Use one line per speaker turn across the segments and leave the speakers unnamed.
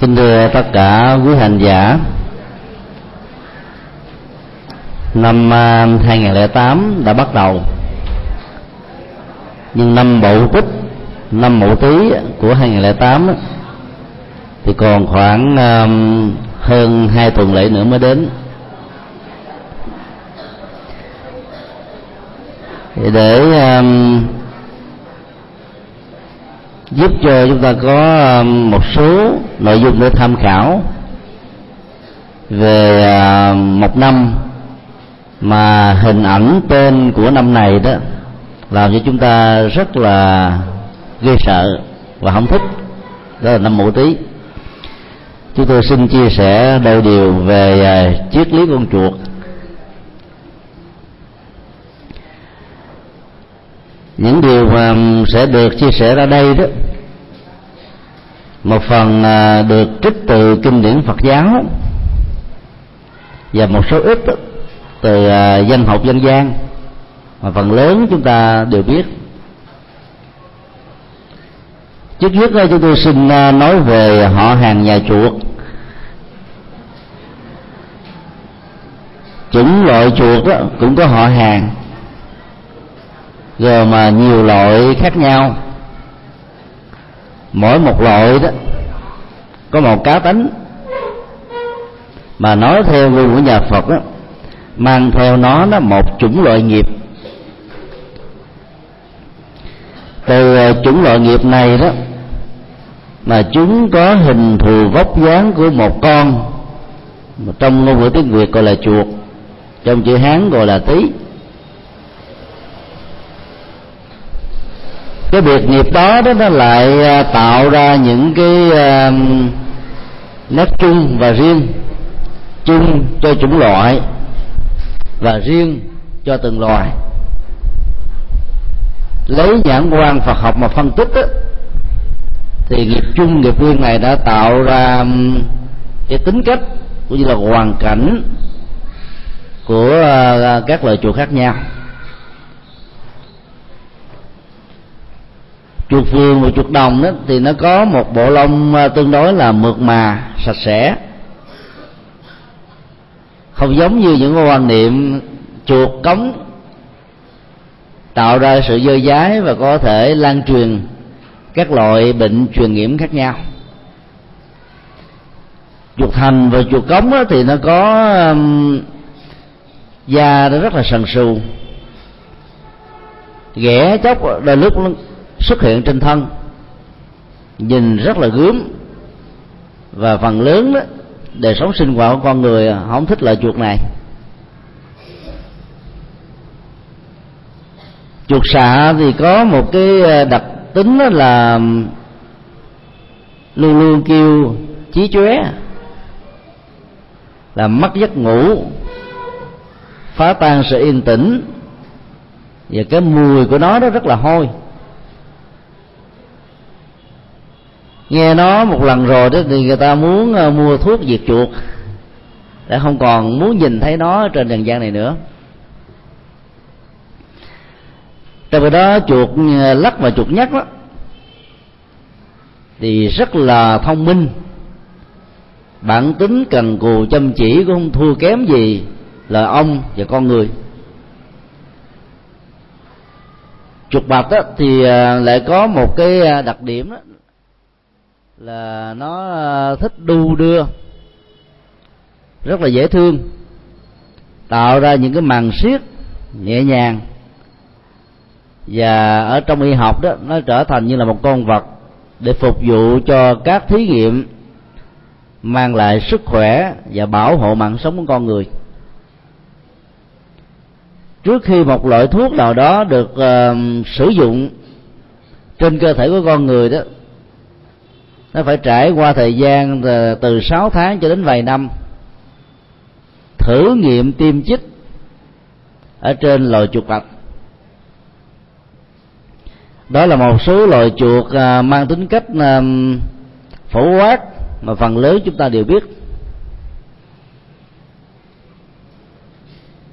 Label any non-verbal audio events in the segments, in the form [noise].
kính thưa tất cả quý hành giả, năm à, 2008 đã bắt đầu. Nhưng năm bộ tích năm mậu tý của 2008 thì còn khoảng à, hơn hai tuần lễ nữa mới đến. Để à, giúp cho chúng ta có um, một số nội dung để tham khảo về um, một năm mà hình ảnh tên của năm này đó làm cho chúng ta rất là ghê sợ và không thích đó là năm mậu tý. Chúng tôi xin chia sẻ đôi điều về uh, triết lý con chuột. Những điều mà sẽ được chia sẻ ra đây đó, một phần à, được trích từ kinh điển Phật giáo và một số ít từ à, danh học dân gian mà phần lớn chúng ta đều biết. Trước nhất chúng tôi xin à, nói về họ hàng nhà chuột. Chủng loại chuột đó cũng có họ hàng gồm mà nhiều loại khác nhau. Mỗi một loại đó có một cá tính mà nói theo ngôn của nhà Phật đó, mang theo nó nó một chủng loại nghiệp. Từ ờ, chủng loại nghiệp này đó mà chúng có hình thù vóc dáng của một con. Trong ngôn ngữ tiếng Việt gọi là chuột trong chữ Hán gọi là tí cái việc nghiệp đó đó nó lại à, tạo ra những cái à, nét chung và riêng chung cho chủng loại và riêng cho từng loài. Lấy nhãn quan Phật học mà phân tích đó, thì nghiệp chung nghiệp riêng này đã tạo ra cái tính cách cũng như là hoàn cảnh của à, các loài chuột khác nhau. Chuột vườn và chuột đồng đó thì nó có một bộ lông à, tương đối là mượt mà sạch sẽ. Không giống như những quan niệm chuột cống tạo ra sự dơ dái và có thể lan truyền các loại bệnh truyền nhiễm khác nhau. Chuột thành và chuột cống thì nó có um, da nó rất là sần sù ghẻ chốc đôi lúc xuất hiện trên thân, nhìn rất là gớm. Và phần lớn đó, đời sống sinh hoạt của con người không thích loại chuột này. Chuột xạ thì có một cái ờ, đặc tính đó là luôn luôn kêu chí chóe, là mất giấc ngủ, phá tan sự yên tĩnh, và cái mùi của nó đó rất là hôi. Nghe nó một lần rồi đó thì người ta muốn ờ, mua thuốc diệt chuột. Đã không còn muốn nhìn thấy nó trên trần gian này nữa. Trong khi đó chuột ờ, lắc và chuột nhắc đó, thì rất là thông minh. Bản tính cần cù chăm chỉ cũng không thua kém gì là ông và con người. Chuột bạch đó thì ờ, lại có một cái đặc điểm đó là nó ờ, thích đu đưa. Rất là dễ thương. Tạo ra những cái màn siết nhẹ nhàng. Và ở trong y học đó nó trở thành như là một con vật để phục vụ cho các thí nghiệm mang lại sức khỏe và bảo hộ mạng sống của con người. Trước khi một loại thuốc nào đó được uh, sử dụng trên cơ thể của con người đó nó phải trải qua thời gian từ 6 tháng cho đến vài năm. Thử nghiệm tiêm chích ở trên loài chuột bạch đó là một số loài chuột à, mang tính cách à, phổ quát mà phần lớn chúng ta đều biết.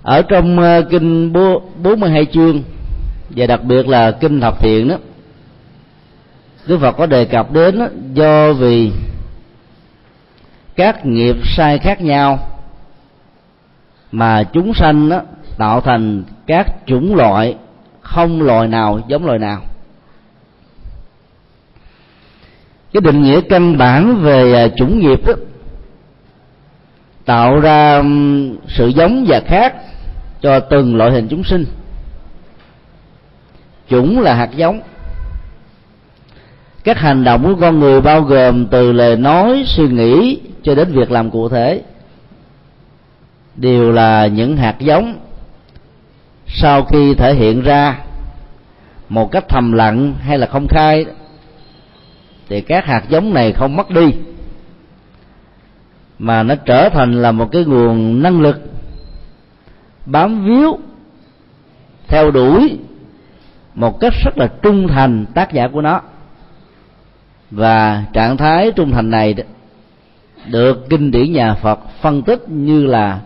Ở trong à, kinh 42 chương và đặc biệt là kinh thập thiện đó Đức Phật có đề cập đến do vì các nghiệp sai khác nhau mà chúng sanh đó, tạo thành các chủng loại không loài nào giống loài nào. Cái định nghĩa căn bản về à, chủng nghiệp đó, tạo ra sự giống và khác cho từng loại hình chúng sinh. Chủng là hạt giống các hành động của con người bao gồm từ lời nói, suy nghĩ cho đến việc làm cụ thể. Đều là những hạt giống. Sau khi thể hiện ra một cách thầm lặng hay là không khai, thì các hạt giống này không mất đi, mà nó trở thành là một cái nguồn năng lực bám víu, theo đuổi một cách rất là trung thành tác giả của nó và trạng thái trung thành này được kinh điển nhà Phật phân tích như là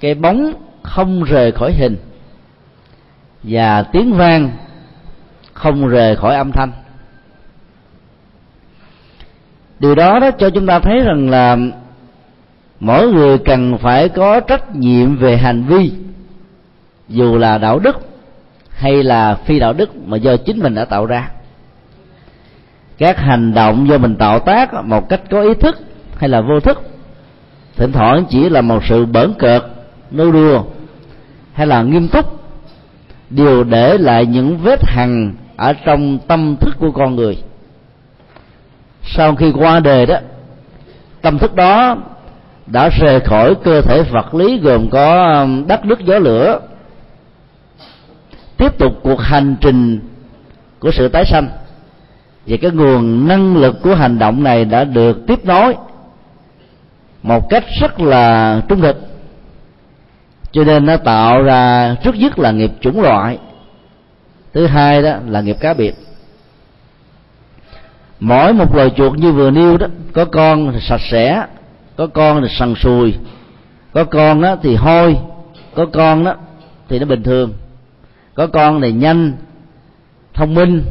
cái bóng không rời khỏi hình và tiếng vang không rời khỏi âm thanh. Điều đó đó cho chúng ta thấy rằng là mỗi người cần phải có trách nhiệm về hành vi, dù là đạo đức hay là phi đạo đức mà do chính mình đã tạo ra các hành động do mình tạo tác một cách có ý thức hay là vô thức, thỉnh thoảng chỉ là một sự bỡn cợt, nô đùa hay là nghiêm túc, đều để lại những vết hằn ở trong tâm thức của con người. Sau khi qua đời đó, tâm thức đó đã rời khỏi cơ thể vật lý gồm có đất, nước, gió, lửa. Tiếp tục cuộc hành trình của sự tái sanh và cái nguồn năng lực của hành động này đã được tiếp nối một cách rất là trung thực. Cho nên nó tạo ra trước nhất là nghiệp chủng loại, thứ hai đó là nghiệp cá biệt. Mỗi một loài chuột như vừa nêu đó, có con sạch sẽ, có con thì sần sùi, có con đó thì hôi, có con đó thì nó bình thường, có con này nhanh, thông minh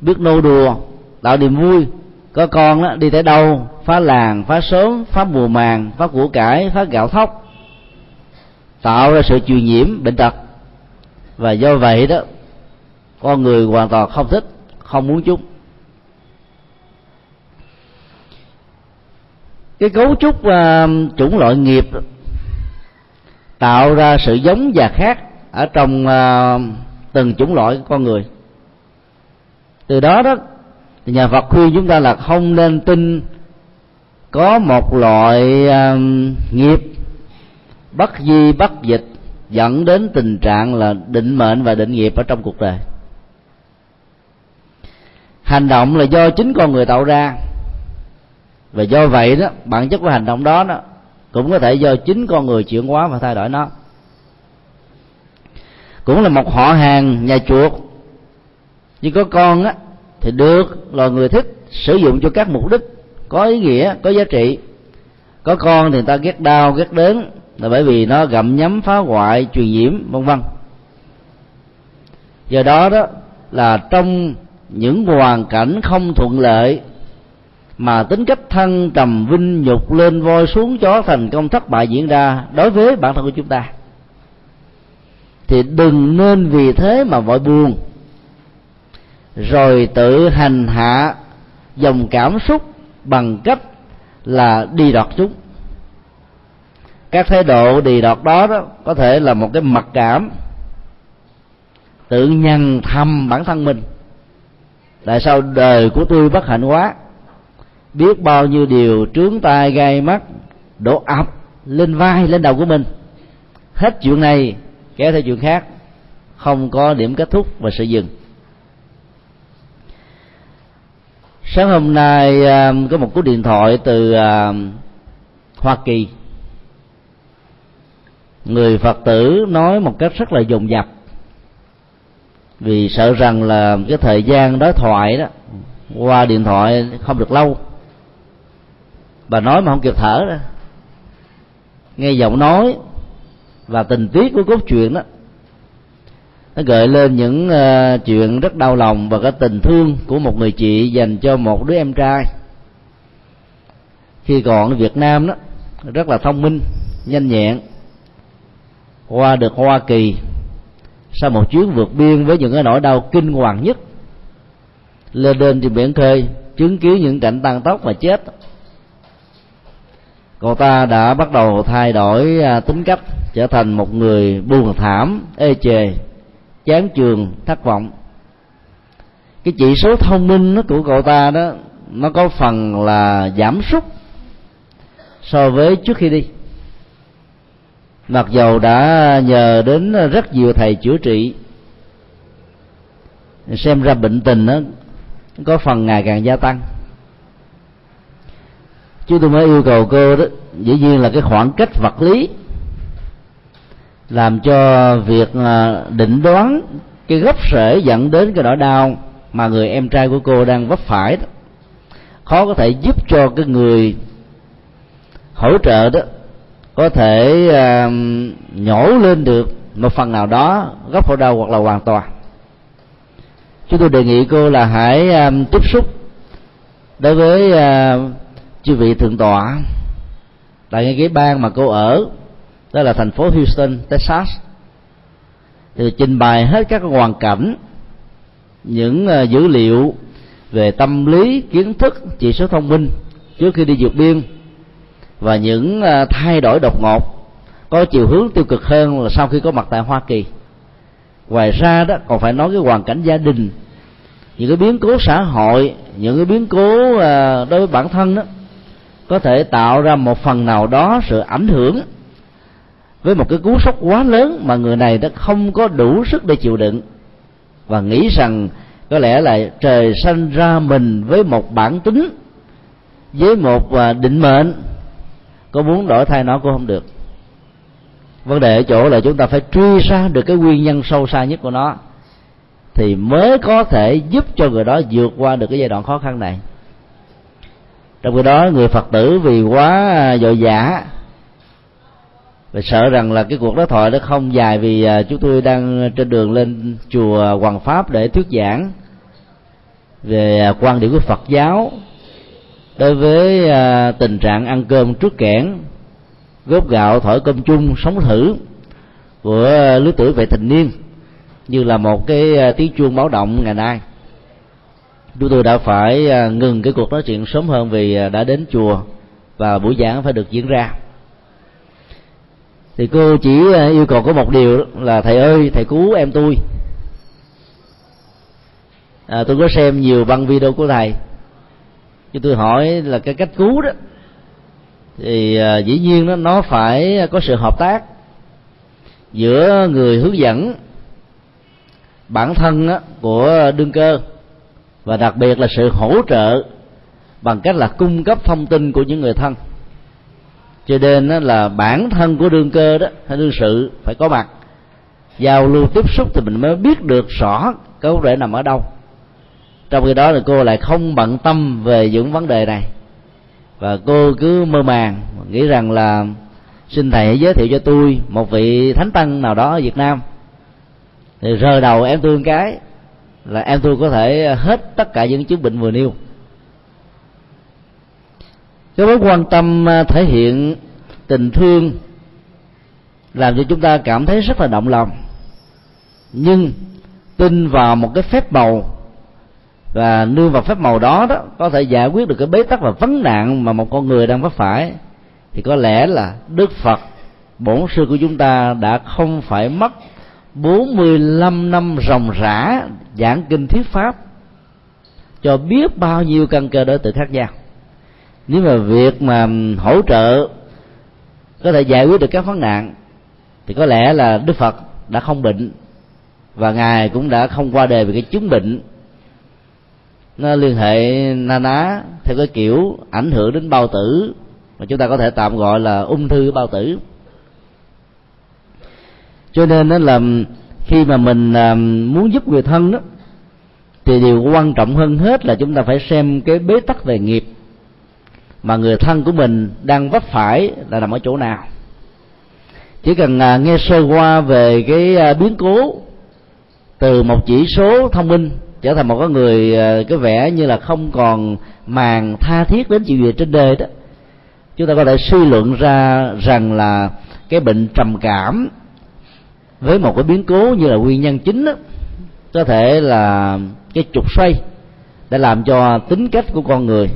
biết nô đùa tạo niềm vui. Có con đó đi tới đâu phá làng phá sớm phá mùa màng phá củ cải phá gạo thóc. Tạo ra sự truyền nhiễm bệnh tật. Và do vậy đó con người hoàn toàn không thích không muốn chúng cái cấu trúc uh, chủng loại nghiệp tạo ra sự giống và khác ở trong uh, từng chủng loại con người từ đó đó thì nhà Phật khuyên chúng ta là không nên tin có một loại uh, nghiệp bất di bất dịch dẫn đến tình trạng là định mệnh và định nghiệp ở trong cuộc đời. Hành động là do chính con người tạo ra. Và do vậy đó bản chất của hành động đó đó cũng có thể do chính con người chuyển hóa và thay đổi nó. Cũng là một họ hàng nhà chuột nhưng có con á, thì được loài người thích sử dụng cho các mục đích có ý nghĩa, có giá trị. Có con thì người ta ghét đau, ghét đến là bởi vì nó gặm nhấm phá hoại, truyền nhiễm, vân vân. Do đó đó là trong những hoàn cảnh không thuận lợi mà tính cách thân trầm vinh nhục lên voi xuống chó thành công thất bại diễn ra đối với bản thân của chúng ta, thì đừng nên vì thế mà vội buồn rồi tự hành hạ dòng cảm xúc bằng cách là đi đọt chúng. Các thái độ đi đọt đó, đó có thể là một cái mặc cảm tự nhằn thầm bản thân mình. Tại sao đời của tôi bất hạnh quá? Biết bao nhiêu điều trướng tai gai mắt đổ ập lên vai lên đầu của mình. Hết chuyện này kéo theo chuyện khác không có điểm kết thúc và sự dừng. Sáng hôm nay à, có một cú điện thoại từ à, hoa kỳ. Người phật tử nói một cách rất là dồn dập, vì sợ rằng là cái thời gian đối thoại đó, qua điện thoại không được lâu. Bà nói mà không kịp thở đó. Nghe giọng nói và tình tiết của cốt truyện đó nó gợi lên những uh, chuyện rất đau lòng và cái tình thương của một người chị dành cho một đứa em trai. Khi còn ở Việt Nam đó rất là thông minh nhanh nhẹn qua được Hoa Kỳ sau một chuyến vượt biên với những cái nỗi đau kinh hoàng nhất. Lên đên trên biển khơi chứng kiến những cảnh tăng tốc và chết. Cô ta đã bắt đầu thay đổi à, tính cách trở thành một người buồn thảm ê chề chán trường thất vọng. Cái chỉ số thông minh nó của cậu ta đó, nó có phần là giảm sút so với trước khi đi. Mặc dầu đã nhờ đến rất nhiều thầy chữa trị, xem ra bệnh tình đó có phần ngày càng gia tăng. Chứ tôi mới yêu cầu cô đó, dĩ nhiên là cái khoảng cách vật lý làm cho việc à, định đoán cái gốc rễ dẫn đến cái nỗi đau mà người em trai của cô đang vấp phải đó, khó có thể giúp cho cái người hỗ trợ đó có thể uh, nhổ lên được một phần nào đó gốc khổ đau hoặc là hoàn toàn. Chúng tôi đề nghị cô là hãy um, tiếp xúc đối với uh, chư vị thượng tọa. Tại cái bang mà cô ở đó là thành phố Houston, Texas. Thì trình bày hết các hoàn cảnh những ờ, dữ liệu về tâm lý kiến thức chỉ số thông minh trước khi đi vượt biên và những ờ, thay đổi đột ngột có chiều hướng tiêu cực hơn là sau khi có mặt tại Hoa Kỳ. Ngoài ra đó còn phải nói cái hoàn cảnh gia đình những cái biến cố xã hội những cái biến cố ờ, đối với bản thân đó có thể tạo ra một phần nào đó sự ảnh hưởng với một cái cú sốc quá lớn mà người này đã không có đủ sức để chịu đựng. Và nghĩ rằng có lẽ là trời sanh ra mình với một bản tính, với một à, định mệnh. Có muốn đổi thay nó cũng không được. Vấn đề ở chỗ là chúng ta phải truy ra được cái nguyên nhân sâu xa nhất của nó, thì mới có thể giúp cho người đó vượt qua được cái giai đoạn khó khăn này. Trong khi đó, người phật tử vì quá à, dội dã và sợ rằng là cái cuộc đối thoại nó không dài vì à, chúng tôi đang trên đường lên chùa Hoàng Pháp để thuyết giảng về à, quan điểm của Phật giáo đối với à, tình trạng ăn cơm trước kẽn góp gạo thổi cơm chung, sống thử của lứa tuổi về thành niên như là một cái tiếng chuông báo động ngày nay. Chúng tôi đã phải ngừng cái cuộc nói chuyện sớm hơn vì đã đến chùa và buổi giảng phải được diễn ra thì cô chỉ ờ, yêu cầu có một điều là thầy ơi thầy cứu em tôi. À, tôi có xem nhiều băng video của thầy. Chứ tôi hỏi là cái cách cứu đó thì à, dĩ nhiên nó nó phải có sự hợp tác giữa người hướng dẫn bản thân á, của đương cơ và đặc biệt là sự hỗ trợ bằng cách là cung cấp thông tin của những người thân cho nên đó là bản thân của đương cơ đó, hay đương sự, phải có mặt. Giao lưu tiếp xúc thì mình mới biết được rõ cái vấn đề nằm ở đâu. Trong khi đó là cô lại không bận tâm về những vấn đề này. Và cô cứ mơ màng, nghĩ rằng là, xin thầy hãy giới thiệu cho tôi một vị thánh tăng nào đó ở việt nam. Thì rờ đầu em tôi cái, là em tôi có thể hết tất cả những chứng bệnh vừa nêu cái mối quan tâm à, thể hiện tình thương làm cho chúng ta cảm thấy rất là động lòng. Nhưng tin vào một cái phép màu và nương vào phép màu đó đó, có thể giải quyết được cái bế tắc và vấn nạn mà một con người đang vấp phải, thì có lẽ là Đức Phật, bổn sư của chúng ta đã không phải mất 45 năm ròng rã giảng kinh thuyết pháp cho biết bao nhiêu căn cơ đối tượng khác nhau nếu mà việc mà hỗ trợ có thể giải quyết được các vấn nạn, thì có lẽ là đức phật đã không bệnh và ngài cũng đã không qua đời vì cái chứng bệnh. Nó liên hệ na ná theo cái kiểu ảnh hưởng đến bao tử, mà chúng ta có thể tạm gọi là ung thư bao tử. Cho nên nó là khi mà mình à, muốn giúp người thân đó, thì điều quan trọng hơn hết là chúng ta phải xem cái bế tắc về nghiệp mà người thân của mình đang vấp phải là nằm ở chỗ nào. Chỉ cần à, nghe sơ qua về cái à, biến cố từ một chỉ số thông minh trở thành một cái người à, cái vẻ như là không còn màng tha thiết đến chuyện gì trên đời đó chúng ta có thể suy luận ra rằng là cái bệnh trầm cảm với một cái biến cố như là nguyên nhân chính đó, có thể là cái trục xoay để làm cho tính cách của con người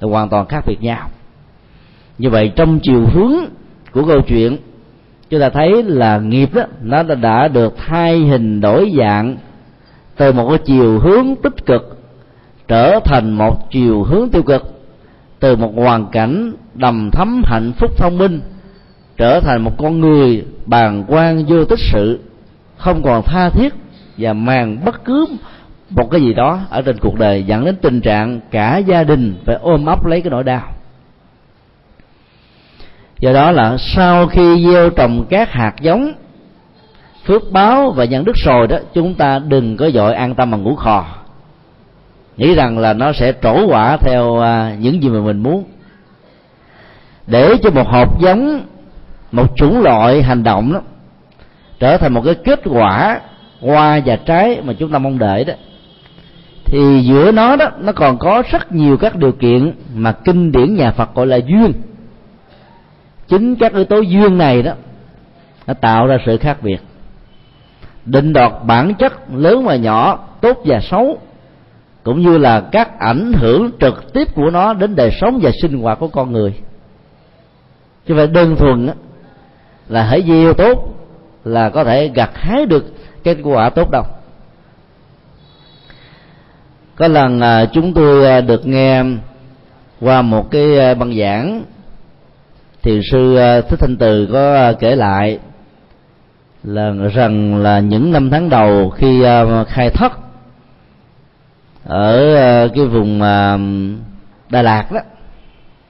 là hoàn toàn khác biệt nhau. Như vậy trong chiều hướng của câu chuyện, chúng ta thấy là nghiệp đó, nó đã được thay hình đổi dạng từ một cái chiều hướng tích cực trở thành một chiều hướng tiêu cực, từ một hoàn cảnh đầm thấm hạnh phúc thông minh trở thành một con người bàng quan vô tích sự, không còn tha thiết và màng bất cứ một cái gì đó ở trên cuộc đời dẫn đến tình trạng cả gia đình phải ôm ấp lấy cái nỗi đau. Do đó là sau khi gieo trồng các hạt giống, phước báo và nhận đức rồi đó, chúng ta đừng có dội an tâm bằng ngủ khò. Nghĩ rằng là nó sẽ trổ quả theo à, những gì mà mình muốn. Để cho một hộp giống, một chủng loại hành động đó, trở thành một cái kết quả hoa và trái mà chúng ta mong đợi đó thì giữa nó đó, nó còn có rất nhiều các điều kiện mà kinh điển nhà Phật gọi là duyên. Chính các yếu tố duyên này đó, nó tạo ra sự khác biệt. Định đoạt bản chất lớn và nhỏ, tốt và xấu, cũng như là các ảnh hưởng trực tiếp của nó đến đời sống và sinh hoạt của con người. Chứ phải đơn thuần là hãy gieo tốt là có thể gặt hái được kết quả tốt đâu có lần à, chúng tôi à, được nghe qua một cái à, băng giảng. Thiền sư à, thích thanh từ có à, kể lại là rằng là những năm tháng đầu khi à, khai thất ở cái vùng Đà Lạt đó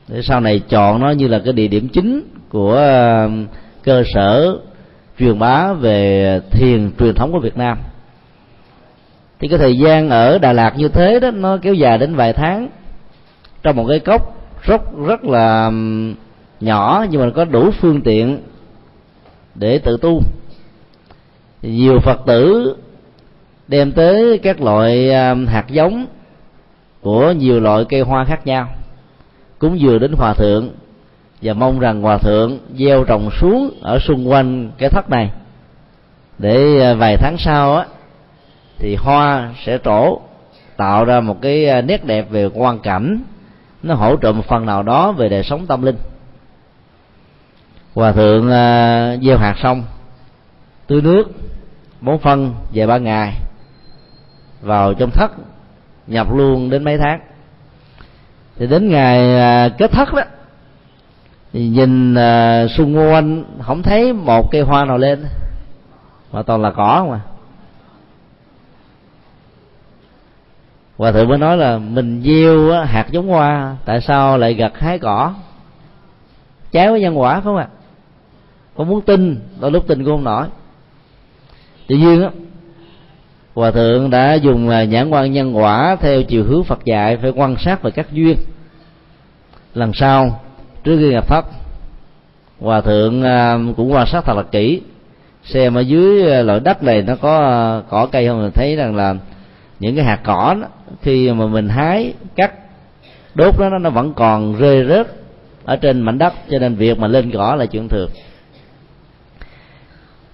để sau này chọn nó như là cái địa điểm chính của cơ sở truyền bá về thiền truyền thống của Việt Nam thì cái thời gian ở Đà Lạt như thế đó, nó kéo dài đến vài tháng. Trong một cái cốc rất rất là nhỏ nhưng mà có đủ phương tiện để tự tu. Nhiều phật tử đem tới các loại hạt giống của nhiều loại cây hoa khác nhau cúng dường đến hòa thượng và mong rằng hòa thượng gieo trồng xuống ở xung quanh cái thất này. Để ờ, vài tháng sau á thì hoa sẽ trổ, tạo ra một cái à, nét đẹp về quan cảnh. Nó hỗ trợ một phần nào đó về đời sống tâm linh. Hòa thượng à, gieo hạt xong, tưới nước bón phân về ba ngày, vào trong thất, nhập luôn đến mấy tháng. Thì đến ngày à, kết thất đó, thì nhìn xung quanh không thấy một cây hoa nào lên, mà toàn là cỏ mà. Hòa thượng mới nói là mình gieo hạt giống hoa, tại sao lại gặt hái cỏ? Trái với nhân quả, phải không ạ? Con muốn tin, đôi lúc tin cũng không nổi. Tự nhiên á, hòa thượng đã dùng à, nhãn quan nhân quả theo chiều hướng phật dạy phải quan sát về các duyên. Lần sau, trước khi gặp thất hòa thượng à, cũng quan sát thật là kỹ, xem ở dưới à, loại đất này nó có cỏ cây không thì thấy rằng là những cái hạt cỏ đó, khi mà mình hái cắt đốt đó nó vẫn còn rơi rớt ở trên mảnh đất. Cho nên việc mà lên cỏ là chuyện thường.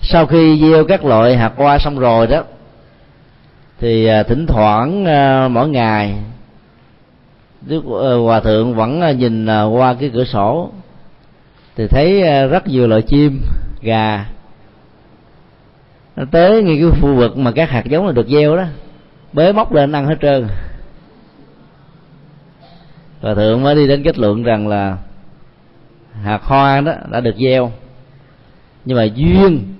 Sau khi gieo các loại hạt hoa xong rồi đó thì à, thỉnh thoảng à, mỗi ngày Đức à, Hòa Thượng vẫn nhìn qua cái cửa sổ thì thấy rất nhiều loại chim gà. Nó tới ngay cái khu vực mà các hạt giống là được gieo đó bế móc lên ăn hết trơn. Và thượng mới đi đến kết luận rằng là hạt hoa đó đã được gieo. Nhưng mà duyên,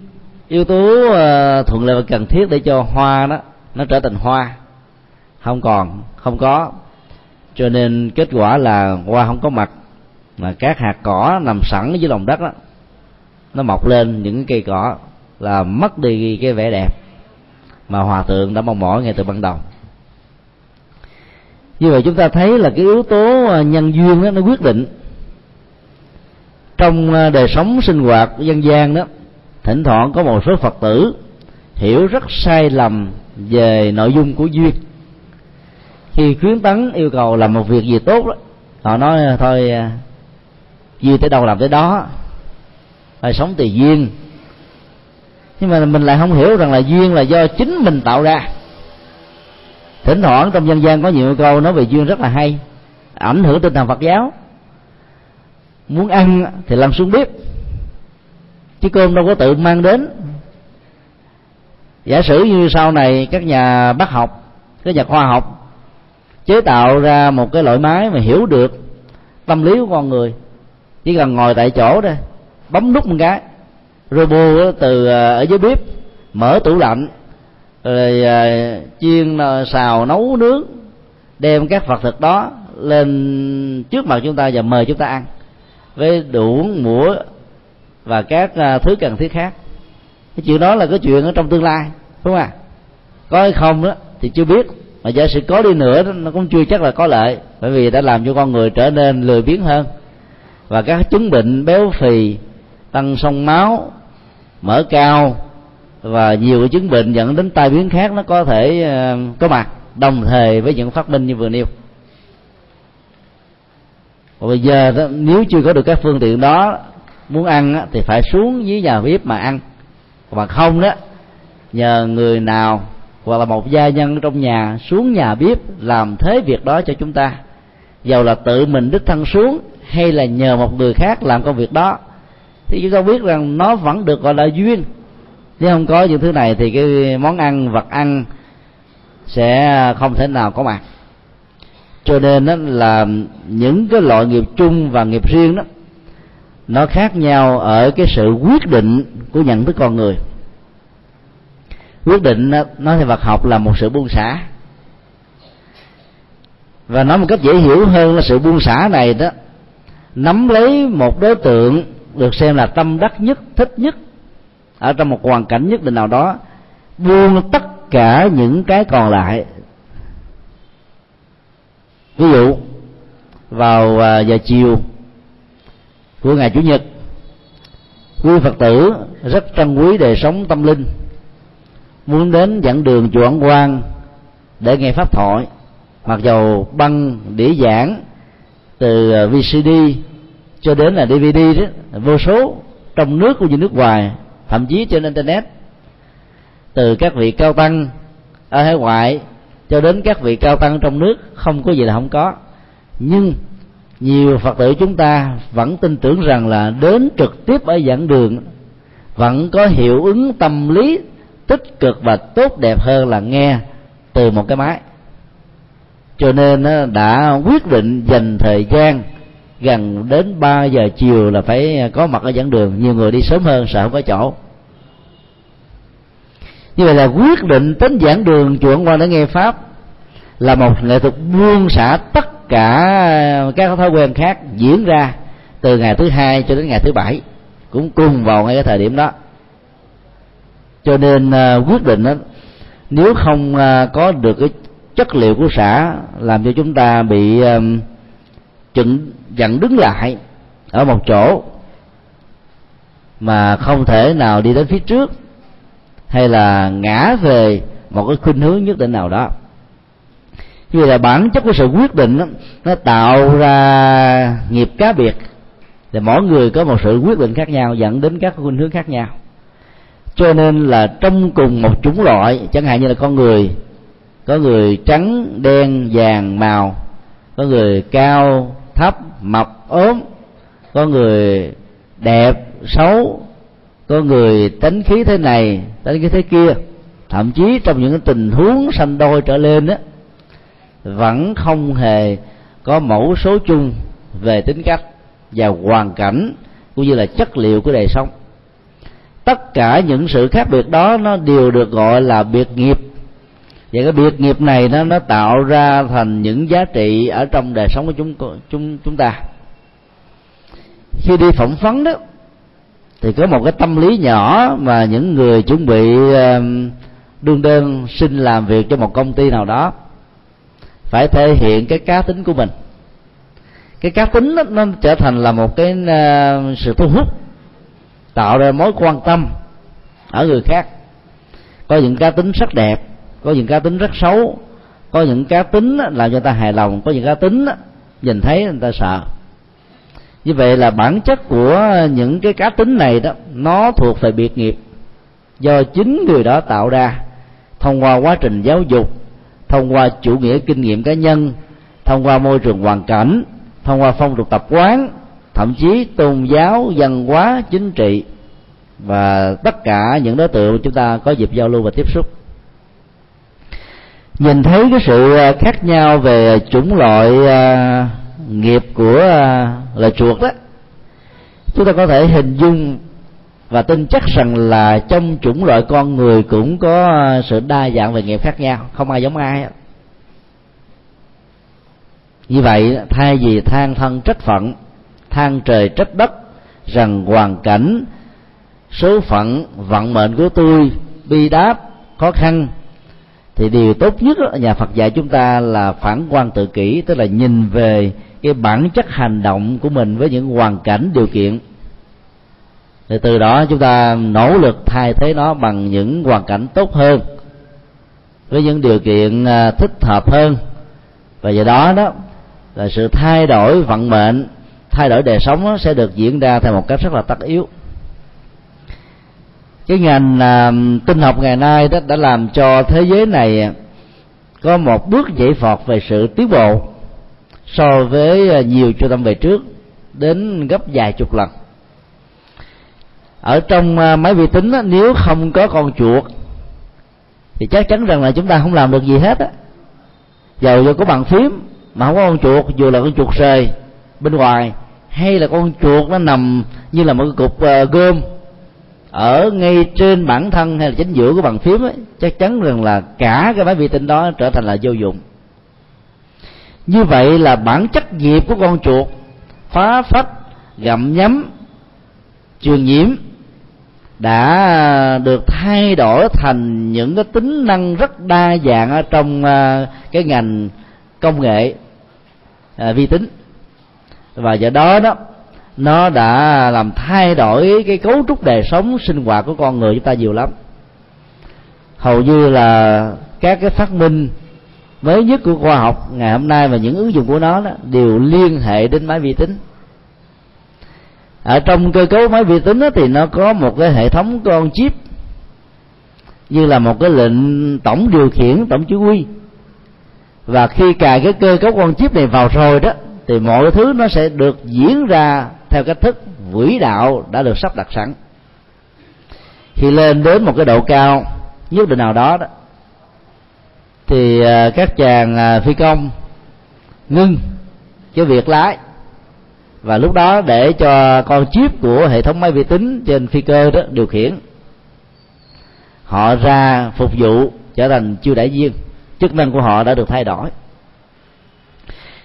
yếu tố ờ, thuận lợi và cần thiết để cho hoa đó nó trở thành hoa, không còn, không có. Cho nên kết quả là hoa không có mặt, mà các hạt cỏ nằm sẵn dưới lòng đất đó, nó mọc lên những cây cỏ là mất đi cái vẻ đẹp mà hòa thượng đã mong mỏi ngay từ ban đầu. Như vậy chúng ta thấy là cái yếu tố à, nhân duyên đó nó quyết định. Trong à, đời sống sinh hoạt dân gian đó, thỉnh thoảng có một số phật tử hiểu rất sai lầm về nội dung của duyên. Khi khuyến tấn yêu cầu làm một việc gì tốt đó, họ nói à, thôi duyên tới đâu làm tới đó, phải sống tùy duyên nhưng mà mình lại không hiểu rằng là duyên là do chính mình tạo ra. Thỉnh thoảng trong dân gian có nhiều câu nói về duyên rất là hay, ảnh hưởng tinh thần phật giáo. Muốn ăn thì làm xuống bếp, chứ cơm đâu có tự mang đến. Giả sử như sau này các nhà bác học, các nhà khoa học chế tạo ra một cái loại máy mà hiểu được tâm lý của con người, chỉ cần ngồi tại chỗ đây bấm nút một cái robot từ à, ở dưới bếp, mở tủ lạnh, rồi à, chiên à, xào, nấu nướng, đem các vật thực đó lên trước mặt chúng ta và mời chúng ta ăn với đủ muỗng và các thứ cần thiết khác. Cái chuyện đó là cái chuyện ở trong tương lai, đúng không ạ? Có hay không đó thì chưa biết. Mà giả sử có đi nữa, nó cũng chưa chắc là có lợi, bởi vì đã làm cho con người trở nên lười biếng hơn. Và các chứng bệnh béo phì, tăng sông máu mỡ cao và nhiều cái chứng bệnh dẫn đến tai biến khác nó có thể ờ, có mặt đồng thời với những phát minh như vừa nêu. Và bây giờ đó, nếu chưa có được các phương tiện đó muốn ăn thì phải xuống dưới nhà bếp mà ăn. Còn không đó nhờ người nào hoặc là một gia nhân trong nhà xuống nhà bếp làm thế việc đó cho chúng ta. Dầu là tự mình đích thân xuống hay là nhờ một người khác làm công việc đó thì chúng ta biết rằng nó vẫn được gọi là duyên. Nếu không có những thứ này thì cái món ăn, vật ăn sẽ không thể nào có mặt. Cho nên đó là những cái loại nghiệp chung và nghiệp riêng đó, nó khác nhau ở cái sự quyết định của nhận thức con người. Quyết định nói theo vật học là một sự buông xả. Và nói một cách dễ hiểu hơn là sự buông xả này đó, nắm lấy một đối tượng được xem là tâm đắc nhất, thích nhất, ở trong một hoàn cảnh nhất định nào đó, buông tất cả những cái còn lại. Ví dụ, vào à, giờ chiều của ngày chủ nhật, quý phật tử rất trân quý đời sống tâm linh, muốn đến dẫn đường chùa Ấn Quang để nghe pháp thoại, mặc dầu băng, đĩa giảng từ à, VCD cho đến là DVD đó, vô số trong nước cũng như nước ngoài, thậm chí trên internet. Từ các vị cao tăng, ở hải ngoại, cho đến các vị cao tăng trong nước, không có gì là không có. Nhưng nhiều phật tử chúng ta vẫn tin tưởng rằng là đến trực tiếp ở giảng đường, vẫn có hiệu ứng tâm lý tích cực và tốt đẹp hơn là nghe từ một cái máy. Cho nên đã quyết định dành thời gian gần đến 3 giờ chiều là phải có mặt ở giảng đường. Nhiều người đi sớm hơn sợ không có chỗ. Như vậy là quyết định tính giảng đường chuẩn qua để nghe pháp là một nghệ thuật buông xả tất cả các thói quen khác diễn ra từ ngày thứ hai cho đến ngày thứ bảy cũng cùng vào ngay cái thời điểm đó. Cho nên uh, quyết định đó nếu không uh, có được cái chất liệu của xã làm cho chúng ta bị uh, chừng dặn đứng lại ở một chỗ mà không thể nào đi đến phía trước hay là ngã về một cái khuynh hướng nhất định nào đó. Vì là bản chất của sự quyết định đó, nó tạo ra nghiệp cá biệt thì mỗi người có một sự quyết định khác nhau dẫn đến các khuynh hướng khác nhau. Cho nên là trong cùng một chủng loại chẳng hạn như là con người có người trắng đen vàng màu có người cao thấp, mập, ốm, có người đẹp, xấu, có người tính khí thế này tính khí thế kia. Thậm chí trong những tình huống sanh đôi trở lên đó vẫn không hề có mẫu số chung về tính cách và hoàn cảnh cũng như là chất liệu của đời sống. Tất cả những sự khác biệt đó nó đều được gọi là biệt nghiệp và cái biệt nghiệp này nó nó tạo ra thành những giá trị ở trong đời sống của chúng chúng chúng ta. Khi đi phỏng vấn đó thì có một cái tâm lý nhỏ mà những người chuẩn bị đương đơn xin làm việc cho một công ty nào đó phải thể hiện cái cá tính của mình. Cái cá tính đó, nó trở thành là một cái sự thu hút tạo ra mối quan tâm ở người khác. Có những cá tính rất đẹp có những cá tính rất xấu, có những cá tính làm cho ta hài lòng, có những cá tính nhìn thấy người ta sợ. Như vậy là bản chất của những cái cá tính này đó, nó thuộc về biệt nghiệp. Do chính người đó tạo ra, thông qua quá trình giáo dục, thông qua chủ nghĩa kinh nghiệm cá nhân, thông qua môi trường hoàn cảnh, thông qua phong tục tập quán, thậm chí tôn giáo, văn hóa, chính trị và tất cả những đối tượng chúng ta có dịp giao lưu và tiếp xúc nhìn thấy cái sự à, khác nhau về chủng loại à, nghiệp của à, loài chuột đó chúng ta có thể hình dung và tin chắc rằng là trong chủng loại con người cũng có à, sự đa dạng về nghiệp khác nhau không ai giống ai như vậy thay vì than thân trách phận than trời trách đất rằng hoàn cảnh số phận vận mệnh của tôi bi đáp khó khăn thì điều tốt nhất ở nhà Phật dạy chúng ta là phản quan tự kỷ, tức là nhìn về cái bản chất hành động của mình với những hoàn cảnh, điều kiện. Thì từ đó chúng ta nỗ lực thay thế nó bằng những hoàn cảnh tốt hơn, với những điều kiện à, thích hợp hơn. Và do đó đó, là sự thay đổi vận mệnh, thay đổi đời sống sẽ được diễn ra theo một cách rất là tất yếu cái ngành à, tinh học ngày nay đó đã làm cho thế giới này có một bước nhảy vọt về sự tiến bộ so với à, nhiều trung tâm về trước đến gấp vài chục lần. Ở trong à, máy vi tính đó, nếu không có con chuột thì chắc chắn rằng là chúng ta không làm được gì hết á. Dầu dù có bàn phím mà không có con chuột dù là con chuột rời bên ngoài hay là con chuột nó nằm như là một cục uh, gôm ở ngay trên bản thân hay là chính giữa của bàn phím ấy, chắc chắn rằng là cả cái máy vi tính đó trở thành là vô dụng. Như vậy là bản chất nghiệp của con chuột phá phách gặm nhấm truyền nhiễm đã được thay đổi thành những cái tính năng rất đa dạng ở trong à, cái ngành công nghệ à, vi tính. Và do đó đó nó đã làm thay đổi cái cấu trúc đời sống sinh hoạt của con người chúng ta nhiều lắm. Hầu như là các cái phát minh mới nhất của khoa học ngày hôm nay và những ứng dụng của nó đó, đều liên hệ đến máy vi tính. Ở trong cơ cấu máy vi tính đó, thì nó có một cái hệ thống con chip như là một cái lệnh tổng điều khiển tổng chỉ huy. Và khi cài cái cơ cấu con chip này vào rồi đó thì mọi thứ nó sẽ được diễn ra theo cách thức, vĩ đạo đã được sắp đặt sẵn. Khi lên đến một cái độ cao, nhất định nào đó đó, thì à, các chàng à, phi công ngưng cái việc lái. Và lúc đó để cho con chip của hệ thống máy vi tính trên phi cơ đó điều khiển, họ ra phục vụ trở thành chiêu đại viên. Chức năng của họ đã được thay đổi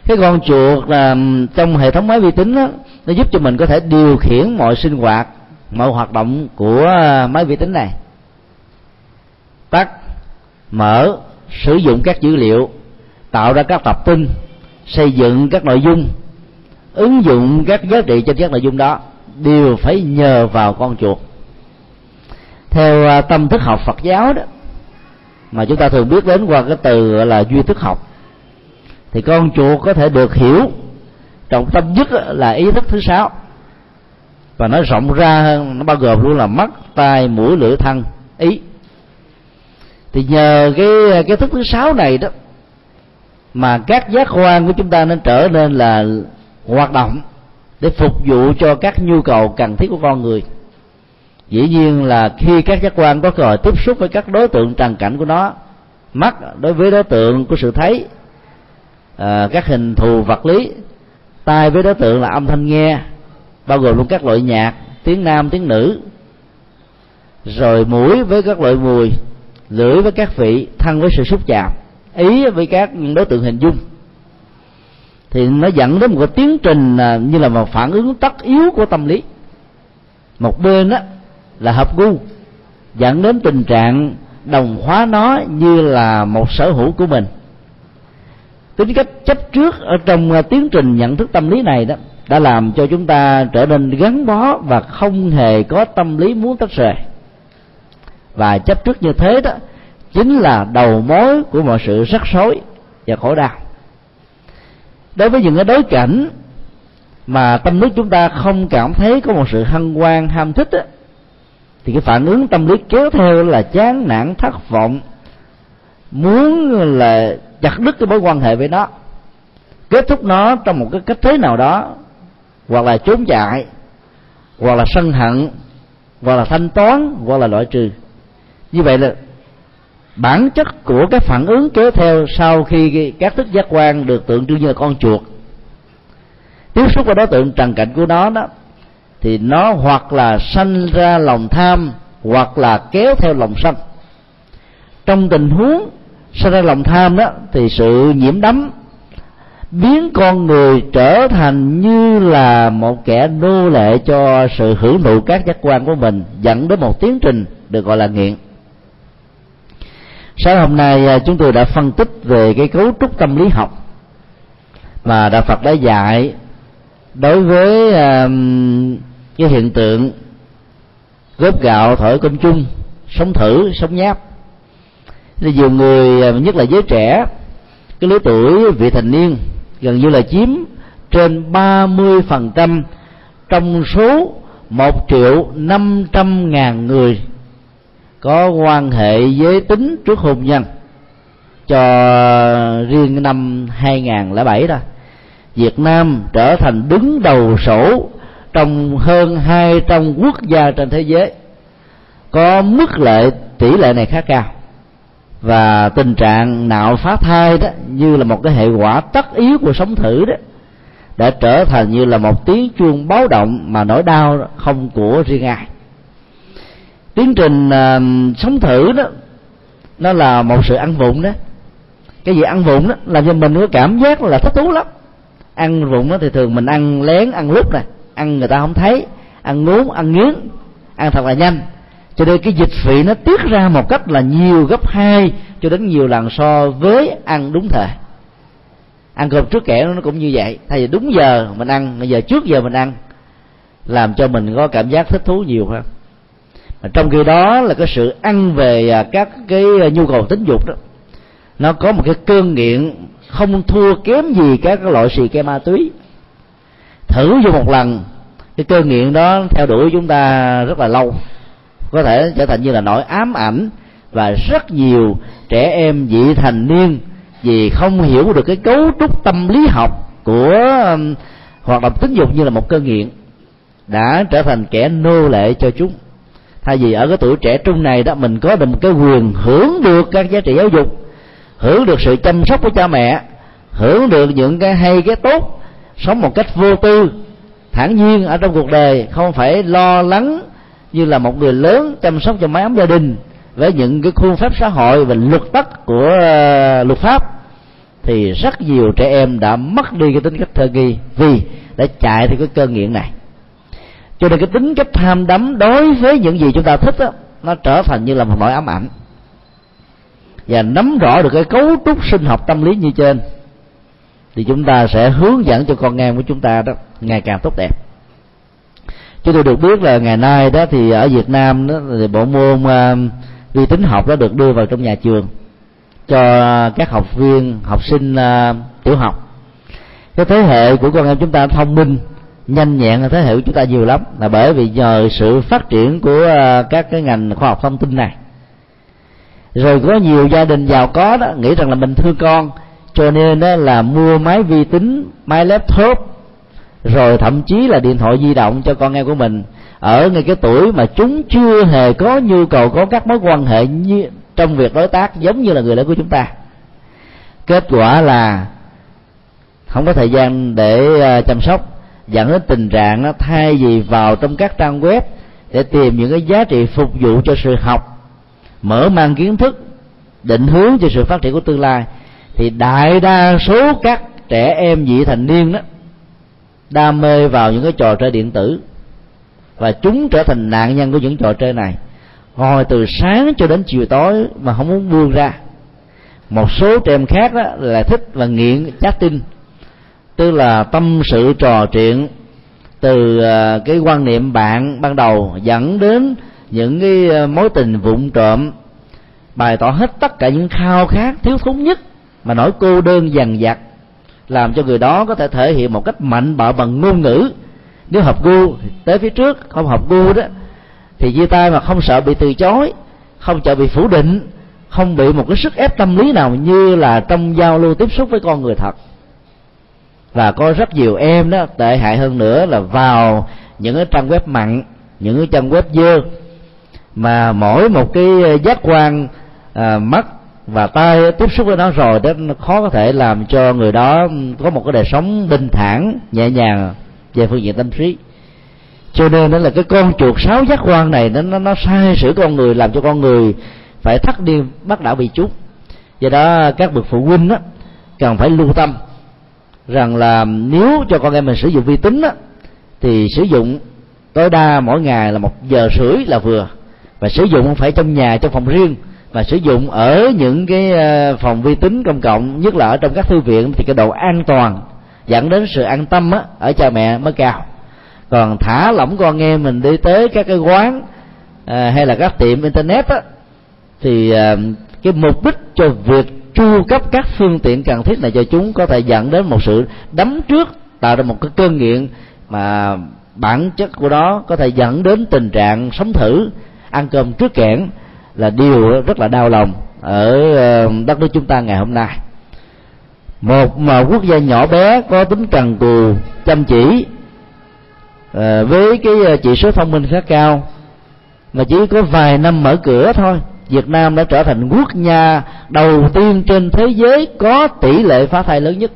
cái con chuột là trong hệ thống máy vi tính đó, nó giúp cho mình có thể điều khiển mọi sinh hoạt mọi hoạt động của à, máy vi tính này. Tắt mở sử dụng các dữ liệu tạo ra các tập tin xây dựng các nội dung ứng dụng các giá trị trên các nội dung đó đều phải nhờ vào con chuột. Theo à, tâm thức học Phật giáo đó mà chúng ta thường biết đến qua cái từ gọi là duy thức học thì con chuột có thể được hiểu trọng tâm nhất là ý thức thứ sáu. Và nó rộng ra hơn, nó bao gồm luôn là mắt, tai, mũi, lưỡi, thân, ý. Thì nhờ cái cái thức thứ sáu này đó, mà các giác quan của chúng ta nên trở nên là hoạt động để phục vụ cho các nhu cầu cần thiết của con người. Dĩ nhiên là khi các giác quan có cơ hội tiếp xúc với các đối tượng trần cảnh của nó, mắt đối với đối tượng của sự thấy à, các hình thù vật lý tai với đối tượng là âm thanh nghe bao gồm luôn các loại nhạc tiếng nam tiếng nữ. Rồi mũi với các loại mùi lưỡi với các vị thân với sự xúc chạm ý với các đối tượng hình dung. Thì nó dẫn đến một cái tiến trình à, như là một phản ứng tất yếu của tâm lý. Một bên đó là hợp gu dẫn đến tình trạng đồng hóa nó như là một sở hữu của mình tính cách chấp trước ở trong à, tiến trình nhận thức tâm lý này đó đã làm cho chúng ta trở nên gắn bó và không hề có tâm lý muốn tách rời. Và chấp trước như thế đó chính là đầu mối của mọi sự rắc rối và khổ đau. Đối với những cái đối cảnh mà tâm lý chúng ta không cảm thấy có một sự hân hoan ham thích đó, thì cái phản ứng tâm lý kéo theo là chán nản thất vọng muốn là chặt đứt cái mối quan hệ với nó, kết thúc nó trong một cái cách thế nào đó, hoặc là trốn chạy, hoặc là sân hận, hoặc là thanh toán, hoặc là loại trừ. Như vậy là bản chất của các phản ứng kéo theo sau khi các thức giác quan được tượng trưng như là con chuột. Tiếp xúc với đối tượng trần cảnh của nó đó, thì nó hoặc là sanh ra lòng tham, hoặc là kéo theo lòng sân. Trong tình huống sau ra lòng tham đó, thì sự nhiễm đắm biến con người trở thành như là một kẻ nô lệ cho sự hưởng thụ các giác quan của mình, dẫn đến một tiến trình được gọi là nghiện. Sáng hôm nay à, chúng tôi đã phân tích về cái cấu trúc tâm lý học mà đạo phật đã dạy đối với à, cái hiện tượng góp gạo, thổi cơm chung, sống thử, sống nháp nên nhiều người à, nhất là giới trẻ, cái lứa tuổi vị thành niên gần như là chiếm trên 30% trong số 1 triệu năm trăm ngàn người có quan hệ giới tính trước hôn nhân cho riêng năm 2007 đó. Việt Nam trở thành đứng đầu sổ trong hơn 200 quốc gia trên thế giới, có mức lệ tỷ lệ này khá cao và tình trạng nạo phá thai đó như là một cái hệ quả tất yếu của sống thử đó đã trở thành như là một tiếng chuông báo động mà nỗi đau không của riêng ai. Tiến trình uh, sống thử đó nó là một sự ăn vụng đó. Cái gì ăn vụng đó làm cho mình có cảm giác là thích thú lắm. Ăn vụng đó thì thường mình ăn lén ăn lúc này ăn người ta không thấy ăn uống ăn nghiến ăn thật là nhanh cho nên cái dịch vị nó tiết ra một cách là nhiều gấp hai, cho đến nhiều lần so với ăn đúng thời. Ăn cơm trước kẻ nó cũng như vậy. Thay vì đúng giờ mình ăn, bây giờ trước giờ mình ăn, làm cho mình có cảm giác thích thú nhiều hơn. Mà trong khi đó là cái sự ăn về à, các cái à, nhu cầu tính dục đó, nó có một cái cơn nghiện không thua kém gì các loại xì ke ma túy. Thử vô một lần, cái cơn nghiện đó theo đuổi chúng ta rất là lâu có thể trở thành như là nỗi ám ảnh và rất nhiều trẻ em vị thành niên vì không hiểu được cái cấu trúc tâm lý học của um, hoạt động tính dục như là một cơn nghiện đã trở thành kẻ nô lệ cho chúng. Thay vì ở cái tuổi trẻ trung này đó, mình có được một cái quyền hưởng được các giá trị giáo dục, hưởng được sự chăm sóc của cha mẹ, hưởng được những cái hay, cái tốt, sống một cách vô tư, thản nhiên ở trong cuộc đời, không phải lo lắng như là một người lớn chăm sóc cho mái ấm gia đình với những cái khuôn phép xã hội và luật tắc của uh, luật pháp thì rất nhiều trẻ em đã mất đi cái tính cách thơ nghi vì đã chạy theo cái cơn nghiện này. Cho nên cái tính cách tham đắm đối với những gì chúng ta thích đó, nó trở thành như là một nỗi ám ảnh. Và nắm rõ được cái cấu trúc sinh học tâm lý như trên thì chúng ta sẽ hướng dẫn cho con em của chúng ta đó ngày càng tốt đẹp chúng tôi được biết là ngày nay đó thì ở Việt Nam đó thì bộ môn uh, vi tính học đó được đưa vào trong nhà trường cho các học viên học sinh uh, tiểu học. Cái thế hệ của con em chúng ta thông minh nhanh nhẹn là thế hệ của chúng ta nhiều lắm. Là bởi vì nhờ sự phát triển của uh, các cái ngành khoa học thông tin này. Rồi có nhiều gia đình giàu có đó nghĩ rằng là mình thương con cho nên đó là mua máy vi tính máy laptop rồi thậm chí là điện thoại di động cho con em của mình. Ở ngay cái tuổi mà chúng chưa hề có nhu cầu có các mối quan hệ như trong việc đối tác giống như là người lớn của chúng ta. Kết quả là không có thời gian để ờ, chăm sóc, dẫn đến tình trạng nó thay vì vào trong các trang web để tìm những cái giá trị phục vụ cho sự học, mở mang kiến thức, định hướng cho sự phát triển của tương lai, thì đại đa số các trẻ em vị thành niên đó đam mê vào những cái trò chơi điện tử. Và chúng trở thành nạn nhân của những trò chơi này. Ngồi từ sáng cho đến chiều tối mà không muốn buông ra. Một số trẻ em khác đó là thích và nghiện chatting. Tức là tâm sự trò chuyện từ à, cái quan niệm bạn ban đầu dẫn đến những cái à, mối tình vụng trộm. Bày tỏ hết tất cả những khao khát thiếu thốn nhất mà nỗi cô đơn dằn vặt làm cho người đó có thể thể hiện một cách mạnh bạo bằng ngôn ngữ. Nếu hợp gu thì tới phía trước không hợp gu đó thì chia tay mà không sợ bị từ chối không sợ bị phủ định không bị một cái sức ép tâm lý nào như là trong giao lưu tiếp xúc với con người thật. Và có rất nhiều em đó tệ hại hơn nữa là vào những cái trang web mặn những cái trang web dơ mà mỗi một cái giác quan à, mắt và ta tiếp xúc với nó rồi đó nó khó có thể làm cho người đó có một cái đời sống bình thản nhẹ nhàng về phương diện tâm trí. Cho nên đó là cái con chuột sáu giác quan này nó nó, nó sai sử con người làm cho con người phải thắt đi bắt đảo bị chút do đó các bậc phụ huynh đó cần phải lưu tâm rằng là nếu cho con em mình sử dụng vi tính đó, thì sử dụng tối đa mỗi ngày là một giờ rưỡi là vừa. Và sử dụng không phải trong nhà trong phòng riêng mà sử dụng ở những cái ờ, phòng vi tính công cộng nhất là ở trong các thư viện thì cái độ an toàn dẫn đến sự an tâm á, ở cha mẹ mới cao. Còn thả lỏng con em mình đi tới các cái quán à, hay là các tiệm internet á, thì à, cái mục đích cho việc chu cấp các phương tiện cần thiết này cho chúng có thể dẫn đến một sự đấm trước tạo ra một cái cơn nghiện mà bản chất của đó có thể dẫn đến tình trạng sống thử ăn cơm trước kẽn là điều rất là đau lòng ở ờ, đất nước chúng ta ngày hôm nay. Một mà quốc gia nhỏ bé có tính cần cù, chăm chỉ ờ, với cái ờ, chỉ số thông minh khá cao, mà chỉ có vài năm mở cửa thôi, Việt Nam đã trở thành quốc gia đầu tiên trên thế giới có tỷ lệ phá thai lớn nhất.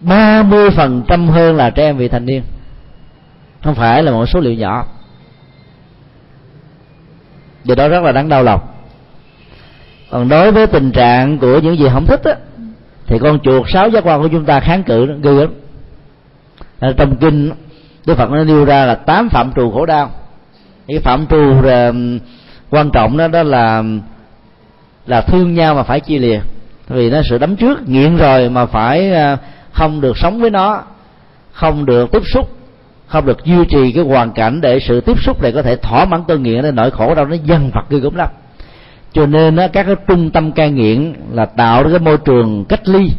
Ba mươi phần trăm hơn là trẻ em vị thành niên không phải là một số liệu nhỏ. Điều đó rất là đáng đau lòng. Còn đối với tình trạng của những gì không thích á, thì con chuột sáu giác quan của chúng ta kháng cự nó ghê lắm trong kinh đức phật nó nêu ra là tám phạm trù khổ đau. Cái phạm trù ờ, quan trọng đó đó là là thương nhau mà phải chia lìa. Vì nó sự đấm trước nghiện rồi mà phải ờ, không được sống với nó không được tiếp xúc không được duy trì cái hoàn cảnh để sự tiếp xúc này có thể thỏa mãn cơn nghiện nên nỗi khổ đau nó dần vặt ghê gớm lắm. Cho nên á, các cái trung tâm cai nghiện là tạo ra cái môi trường cách ly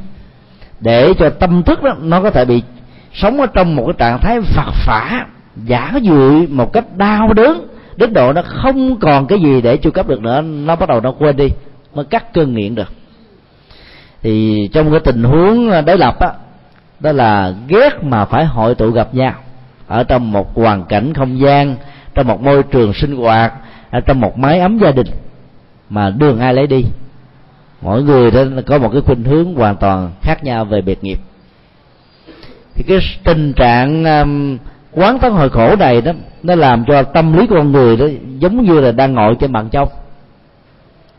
để cho tâm thức đó, nó có thể bị sống ở trong một cái trạng thái phật phả giả dụi một cách đau đớn đến độ nó không còn cái gì để chu cấp được nữa nó bắt đầu nó quên đi mới cắt cơn nghiện được. Thì trong cái tình huống à, đối lập á đó là ghét mà phải hội tụ gặp nhau ở trong một hoàn cảnh không gian trong một môi trường sinh hoạt ở trong một mái ấm gia đình mà đường ai lấy đi. Mỗi người đó có một cái khuynh hướng hoàn toàn khác nhau về biệt nghiệp. Thì cái tình trạng um, quán tấn hồi khổ này đó nó làm cho tâm lý của con người đó giống như là đang ngồi trên bàn trong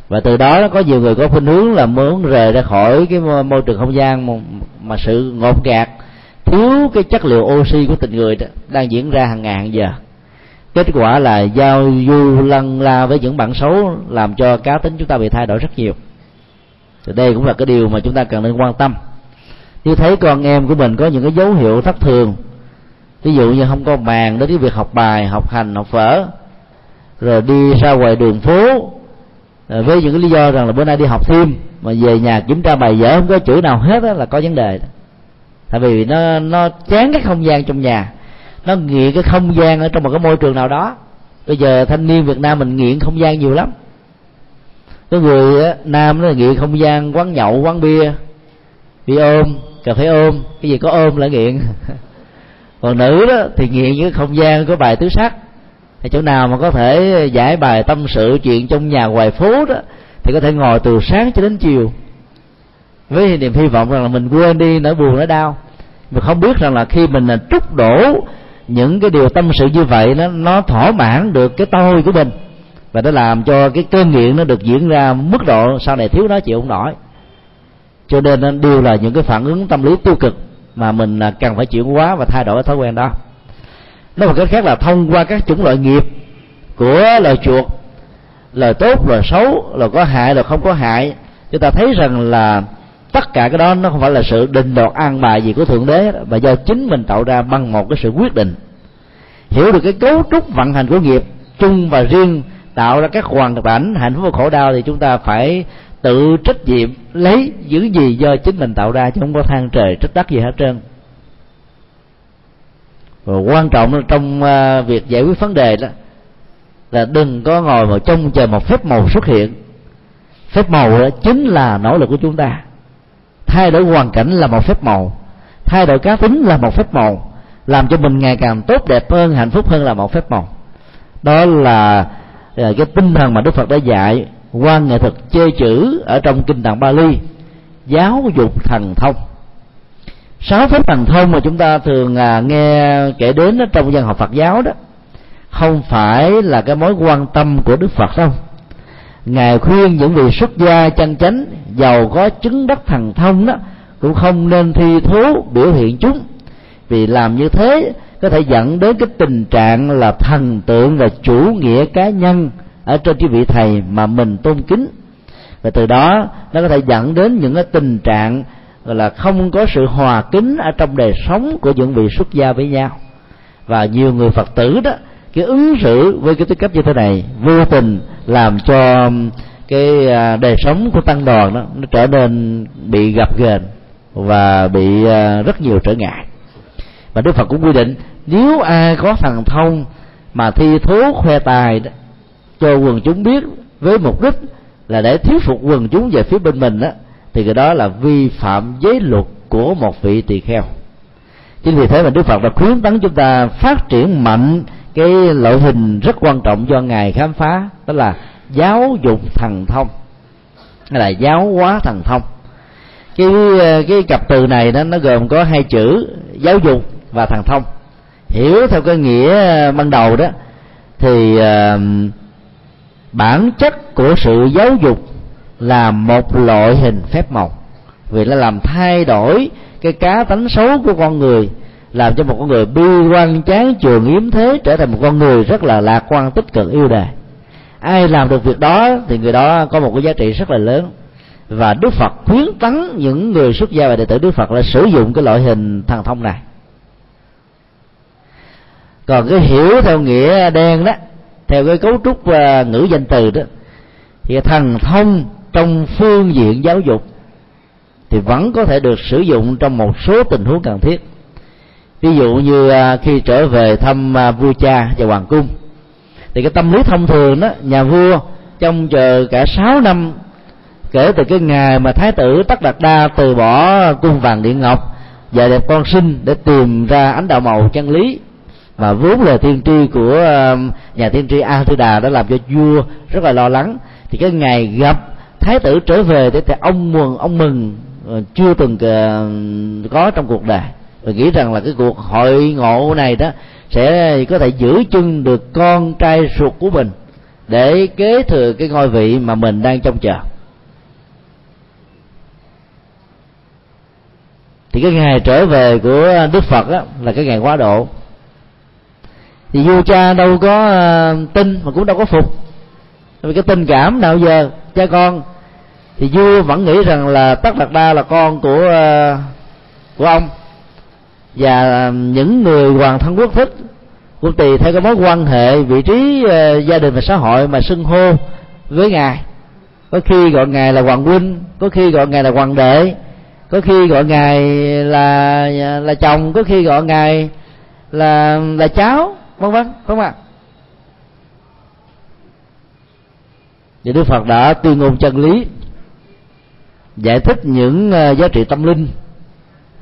và từ đó có nhiều người có khuynh hướng là muốn rời ra khỏi cái môi trường không gian mà, mà sự ngột ngạt thiếu cái chất liệu oxy của tình người đó đang diễn ra hàng ngàn hàng giờ. Kết quả là giao du lân la với những bạn xấu làm cho cá tính chúng ta bị thay đổi rất nhiều. Thì đây cũng là cái điều mà chúng ta cần nên quan tâm. Nếu thấy con em của mình có những cái dấu hiệu thất thường ví dụ như không có màng đến cái việc học bài học hành học phở rồi đi ra ngoài đường phố à, với những cái lý do rằng là bữa nay đi học thêm mà về nhà kiểm tra bài vở không có chữ nào hết đó, là có vấn đề tại vì nó nó chán cái không gian trong nhà. Nó nghiện cái không gian ở trong một cái môi trường nào đó. Bây giờ thanh niên việt nam mình nghiện không gian nhiều lắm. Có người á, nam nó nghiện không gian quán nhậu quán bia. Đi ôm cà phê ôm cái gì có ôm là nghiện. [laughs] Còn nữ đó thì nghiện với không gian có bài tứ sắc. Thì chỗ nào mà có thể giải bài tâm sự chuyện trong nhà ngoài phố đó thì có thể ngồi từ sáng cho đến chiều với niềm hy vọng rằng là mình quên đi, nỗi buồn, nỗi đau. Mà không biết rằng là khi mình là trút đổ những cái điều tâm sự như vậy, nó nó thỏa mãn được cái tôi của mình. Và nó làm cho cái cơn nghiện nó được diễn ra mức độ sau này thiếu nó chịu không nổi. Cho nên à, đều là những cái phản ứng tâm lý tiêu cực mà mình à, cần phải chuyển hóa và thay đổi cái thói quen đó. Nói một cách khác là thông qua các chủng loại nghiệp của lời chuột lời tốt lời xấu lời có hại lời không có hại, chúng ta thấy rằng là tất cả cái đó nó không phải là sự định đoạt an bài gì của thượng đế mà do chính mình tạo ra bằng một cái sự quyết định. Hiểu được cái cấu trúc vận hành của nghiệp chung và riêng, tạo ra các hoàn cảnh hạnh phúc và khổ đau thì chúng ta phải tự trách nhiệm lấy những gì do chính mình tạo ra chứ không có than trời trách đất gì hết trơn. Và quan trọng trong à, việc giải quyết vấn đề đó là đừng có ngồi mà trông chờ một phép màu xuất hiện. Phép màu đó chính là nỗ lực của chúng ta thay đổi hoàn cảnh là một phép màu. Thay đổi cá tính là một phép màu. Làm cho mình ngày càng tốt đẹp hơn, hạnh phúc hơn là một phép màu. Đó là à, cái tinh thần mà đức phật đã dạy qua nghệ thuật chơi chữ ở trong kinh tạng Bali, giáo dục thần thông. Sáu phép thần thông mà chúng ta thường à, nghe kể đến ở trong dân học Phật giáo đó, không phải là cái mối quan tâm của Đức Phật đâu ngài khuyên những vị xuất gia chân chánh giàu có chứng đắc thần thông đó cũng không nên thi thố biểu hiện chúng. Vì làm như thế có thể dẫn đến cái tình trạng là thần tượng và chủ nghĩa cá nhân ở trên cái vị thầy mà mình tôn kính. Và từ đó nó có thể dẫn đến những cái tình trạng gọi là không có sự hòa kính ở trong đời sống của những vị xuất gia với nhau. Và nhiều người phật tử đó, cái ứng xử với cái tư cách như thế này vô tình làm cho cái à, đời sống của tăng đoàn đó nó trở nên bị gặp ghềnh và bị à, rất nhiều trở ngại. Và đức phật cũng quy định, nếu ai có thần thông mà thi thố khoe tài đó, cho quần chúng biết với mục đích là để thuyết phục quần chúng về phía bên mình đó, thì cái đó là vi phạm giới luật của một vị tỳ kheo. Chính vì thế mà đức phật đã khuyến tấn chúng ta phát triển mạnh cái loại hình rất quan trọng do ngài khám phá đó là giáo dục thần thông. Hay là giáo hóa thần thông. Cái cái cặp từ này đó nó gồm có hai chữ giáo dục và thần thông. Hiểu theo cái nghĩa ban đầu đó thì uh, bản chất của sự giáo dục là một loại hình phép màu. Vì nó làm thay đổi cái cá tánh xấu của con người làm cho một con người bi quan chán trường yếm thế trở thành một con người rất là lạc quan tích cực yêu đời ai làm được việc đó thì người đó có một cái giá trị rất là lớn. Và đức phật khuyến tấn những người xuất gia và đệ tử đức phật là sử dụng cái loại hình thần thông này. Còn cái hiểu theo nghĩa đen đó theo cái cấu trúc uh, ngữ danh từ đó thì thần thông trong phương diện giáo dục thì vẫn có thể được sử dụng trong một số tình huống cần thiết ví dụ như à, khi trở về thăm à, vua cha và hoàng cung, thì cái tâm lý thông thường đó, nhà vua trong chờ cả sáu năm, kể từ cái ngày mà thái tử tất đạt đa từ bỏ cung vàng điện ngọc và đẹp con sinh để tìm ra ánh đạo màu chân lý. Mà vốn là tiên tri của à, nhà tiên tri a tư đà đã làm cho vua rất là lo lắng. Thì cái ngày gặp thái tử trở về để thì ông mừng ông mừng ờ, chưa từng ờ, có trong cuộc đời và nghĩ rằng là cái cuộc hội ngộ này đó sẽ có thể giữ chân được con trai ruột của mình để kế thừa cái ngôi vị mà mình đang trông chờ. Thì cái ngày trở về của đức phật đó, là cái ngày quá độ. Thì vua cha đâu có ờ, tin mà cũng đâu có phục. Vì cái tình cảm nào giờ cha con? Thì vua vẫn nghĩ rằng là tất đạt đa là con của ờ, của ông và um, những người hoàng thân quốc thích cũng tùy theo cái mối quan hệ vị trí uh, gia đình và xã hội mà xưng hô với ngài có khi gọi ngài là hoàng huynh có khi gọi ngài là hoàng đệ có khi gọi ngài là là chồng có khi gọi ngài là là cháu vân vân không ạ à? thì đức phật đã tuyên ngôn chân lý giải thích những ờ, giá trị tâm linh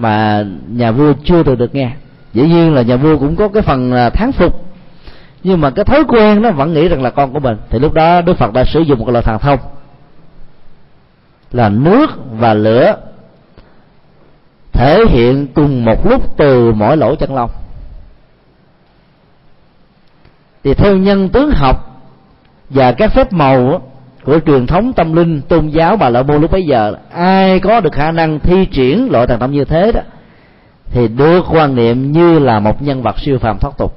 mà nhà vua chưa từng được nghe. Dĩ nhiên là nhà vua cũng có cái phần thán phục, nhưng mà cái thói quen nó vẫn nghĩ rằng là con của mình. Thì lúc đó đức phật đã sử dụng một loại thần thông, là nước và lửa thể hiện cùng một lúc từ mỗi lỗ chân lông. Thì theo nhân tướng học và các phép màu của truyền thống tâm linh, tôn giáo bà la môn lúc bấy giờ, ai có được khả năng thi triển loại thần thông như thế đó, thì được quan niệm như là một nhân vật siêu phàm thoát tục.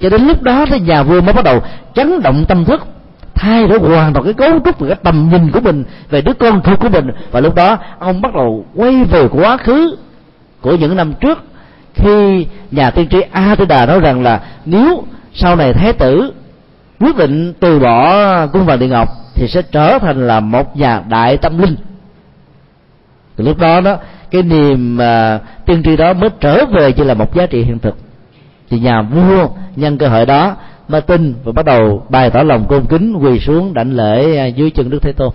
Cho đến lúc đó thì nhà vua mới bắt đầu chấn động tâm thức, thay đổi hoàn toàn cái cấu trúc và cái tầm nhìn của mình về đứa con thuộc của mình. Và lúc đó, ông bắt đầu quay về quá khứ của những năm trước, khi nhà tiên tri a tư đà nói rằng là nếu sau này thái tử quyết định từ bỏ cung vàng điện ngọc thì sẽ trở thành là một nhà đại tâm linh. Từ lúc đó đó cái niềm uh, tiên tri đó mới trở về chỉ là một giá trị hiện thực. Thì nhà vua nhân cơ hội đó mới tin và bắt đầu bày tỏ lòng tôn kính quỳ xuống đảnh lễ à, dưới chân đức thế tôn.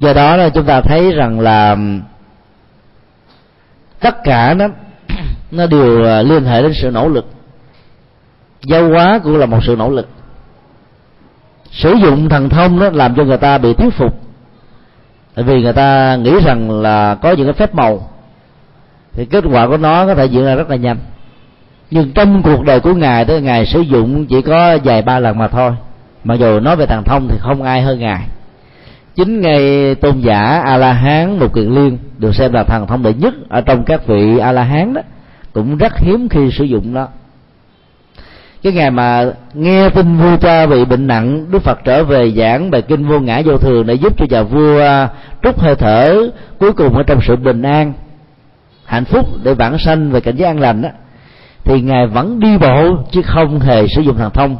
Do đó là chúng ta thấy rằng là tất cả nó nó đều liên hệ đến sự nỗ lực. Giáo hóa cũng là một sự nỗ lực. Sử dụng thần thông đó làm cho người ta bị thuyết phục. Tại vì người ta nghĩ rằng là có những cái phép màu. Thì kết quả của nó có thể diễn ra rất là nhanh. Nhưng trong cuộc đời của ngài tới ngài sử dụng chỉ có vài ba lần mà thôi. Mặc dù nói về thần thông thì không ai hơn ngài. Chính ngài tôn giả a la hán lục kiệt liên được xem là thần thông đệ nhất ở trong các vị a la hán đó cũng rất hiếm khi sử dụng nó. Cái ngày mà nghe tin vua cha bị bệnh nặng, đức phật trở về giảng bài kinh vô ngã vô thường để giúp cho nhà vua à, trút hơi thở cuối cùng ở trong sự bình an, hạnh phúc để vãng sanh về cảnh giới an lành đó thì ngài vẫn đi bộ chứ không hề sử dụng thần thông.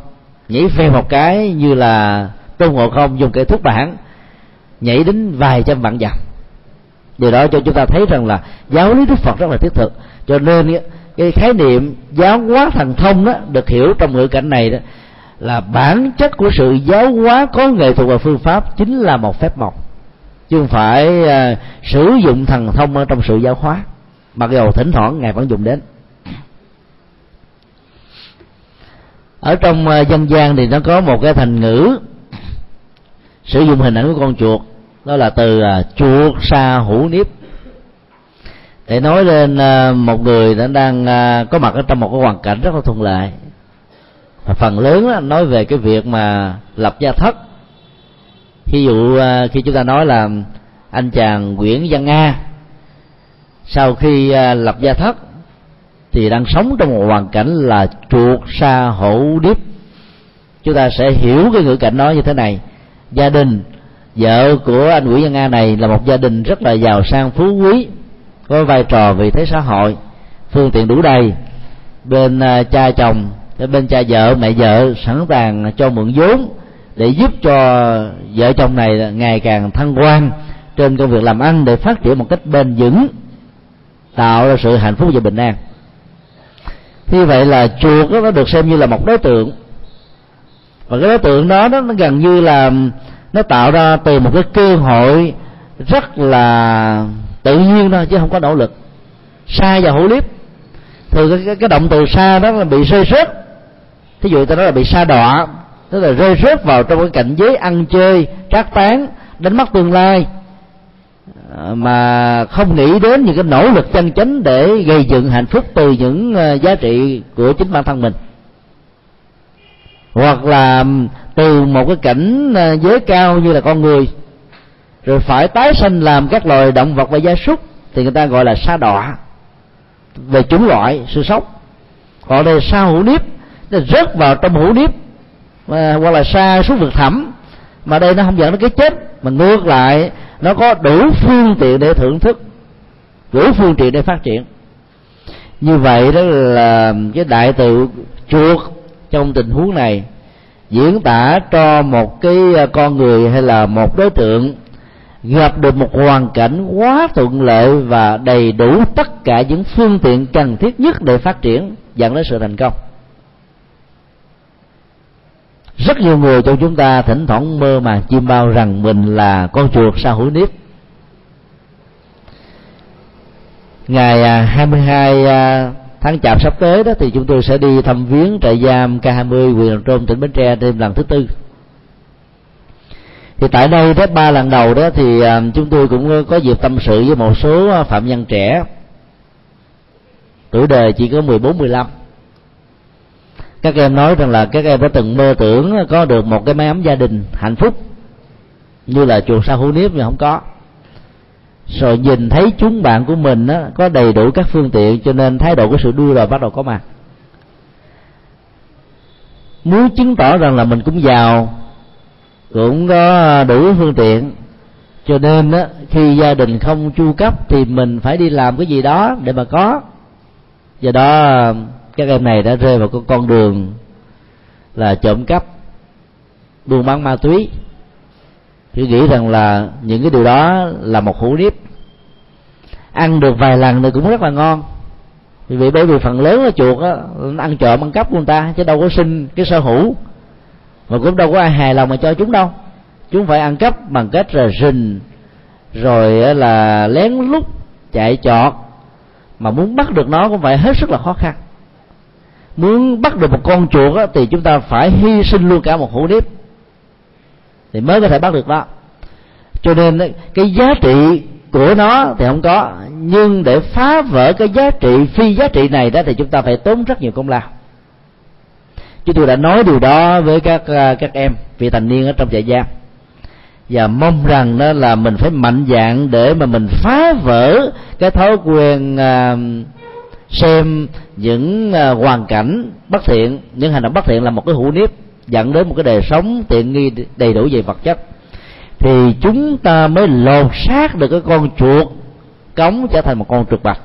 Nhảy phe một cái như là tôn ngộ không dùng cái thuốc bản nhảy đến vài trăm vạn dặm điều đó cho chúng ta thấy rằng là giáo lý đức phật rất là thiết thực. Cho nên cái khái niệm giáo hóa thần thông đó được hiểu trong ngữ cảnh này đó là bản chất của sự giáo hóa có nghệ thuật và phương pháp chính là một phép màu. Chứ không phải uh, sử dụng thần thông ở trong sự giáo hóa. Mặc dù thỉnh thoảng ngài vẫn dùng đến. Ở trong uh, dân gian thì nó có một cái thành ngữ sử dụng hình ảnh của con chuột đó là từ uh, chuột sa hữu niếp. Để nói lên uh, một người đã đang uh, có mặt ở trong một cái hoàn cảnh rất là thuận lợi. Và phần lớn đó, nói về cái việc mà lập gia thất. Ví dụ uh, khi chúng ta nói là anh chàng Nguyễn Văn Nga sau khi uh, lập gia thất thì đang sống trong một hoàn cảnh là chuột sa hữu điếp chúng ta sẽ hiểu cái ngữ cảnh đó như thế này. Gia đình vợ của anh Nguyễn Văn Nga này là một gia đình rất là giàu sang phú quý có vai trò vị thế xã hội phương tiện đủ đầy. Bên à, cha chồng bên cha vợ mẹ vợ sẵn sàng cho mượn vốn để giúp cho vợ chồng này ngày càng thăng quan trên công việc làm ăn để phát triển một cách bền vững tạo ra sự hạnh phúc và bình an. Như vậy là chuột đó, nó được xem như là một đối tượng. Và cái đối tượng đó nó gần như là nó tạo ra từ một cái cơ hội rất là tự nhiên thôi chứ không có nỗ lực. Sai và hữu liếp. Thường cái, cái, cái động từ xa đó là bị rơi rớt. Thí dụ ta nói là bị sa đọa tức là rơi rớt vào trong cái cảnh giới ăn chơi trác tán đánh mất tương lai. À, mà không nghĩ đến những cái nỗ lực chân chánh để gây dựng hạnh phúc từ những à, giá trị của chính bản thân mình hoặc là từ một cái cảnh ờ, giới cao như là con người rồi phải tái sanh làm các loài động vật và gia súc thì người ta gọi là sa đọa. Về chủng loại sự sống. Còn đây sa hữu niếp nó rớt vào trong hữu niếp à, hoặc là sa xuống vực thẳm. Mà đây nó không dẫn đến cái chết mà ngược lại nó có đủ phương tiện để thưởng thức đủ phương tiện để phát triển. Như vậy đó là cái đại tự chuột trong tình huống này, diễn tả cho một cái ờ, con người hay là một đối tượng gặp được một hoàn cảnh quá thuận lợi và đầy đủ tất cả những phương tiện cần thiết nhất để phát triển, dẫn đến sự thành công. Rất nhiều người trong chúng ta thỉnh thoảng mơ màng chim bao rằng mình là con chuột sao hữu nếp. Ngày à, 22 mươi à, tháng chạp sắp tới đó thì chúng tôi sẽ đi thăm viếng trại giam K20 huyện Trôm tỉnh Bến Tre thêm lần thứ tư. Thì tại đây đó, ba lần đầu đó thì à, chúng tôi cũng ờ, có dịp tâm sự với một số ờ, phạm nhân trẻ. Tuổi đời chỉ có 14 15 các em nói rằng là các em đã từng mơ tưởng có được một cái mái ấm gia đình hạnh phúc, như là chùa sa hữu niếp nhưng không có rồi nhìn thấy chúng bạn của mình đó, có đầy đủ các phương tiện cho nên thái độ của sự đua đòi bắt đầu có mặt. Muốn chứng tỏ rằng là mình cũng giàu cũng có đủ phương tiện cho nên đó khi gia đình không chu cấp thì mình phải đi làm cái gì đó để mà có. Do đó các em này đã rơi vào con con đường là trộm cắp buôn bán ma túy thì nghĩ rằng là những cái điều đó là một hũ nếp. Ăn được vài lần thì cũng rất là ngon. Vì bởi vì phần lớn là chuột á nó ăn trộm ăn cắp của người ta chứ đâu có sinh cái sở hữu. Mà cũng đâu có ai hài lòng mà cho chúng đâu. Chúng phải ăn cắp bằng cách là rình rồi là lén lút chạy chọt. Mà muốn bắt được nó cũng phải hết sức là khó khăn. Muốn bắt được một con chuột á, thì chúng ta phải hy sinh luôn cả một hũ nếp thì mới có thể bắt được đó. cho nên cái giá trị của nó thì không có. Nhưng để phá vỡ cái giá trị, phi giá trị này đó thì chúng ta phải tốn rất nhiều công lao. Chúng tôi đã nói điều đó với các à, các em vị thành niên ở trong trại giam. Và mong rằng đó là mình phải mạnh dạng để mà mình phá vỡ cái thói quen à, xem những à, hoàn cảnh bất thiện. Những hành động bất thiện là một cái hủ nếp dẫn đến một cái đời sống tiện nghi đầy đủ về vật chất. Thì chúng ta mới lột xác được cái con chuột cống trở thành một con chuột bạch.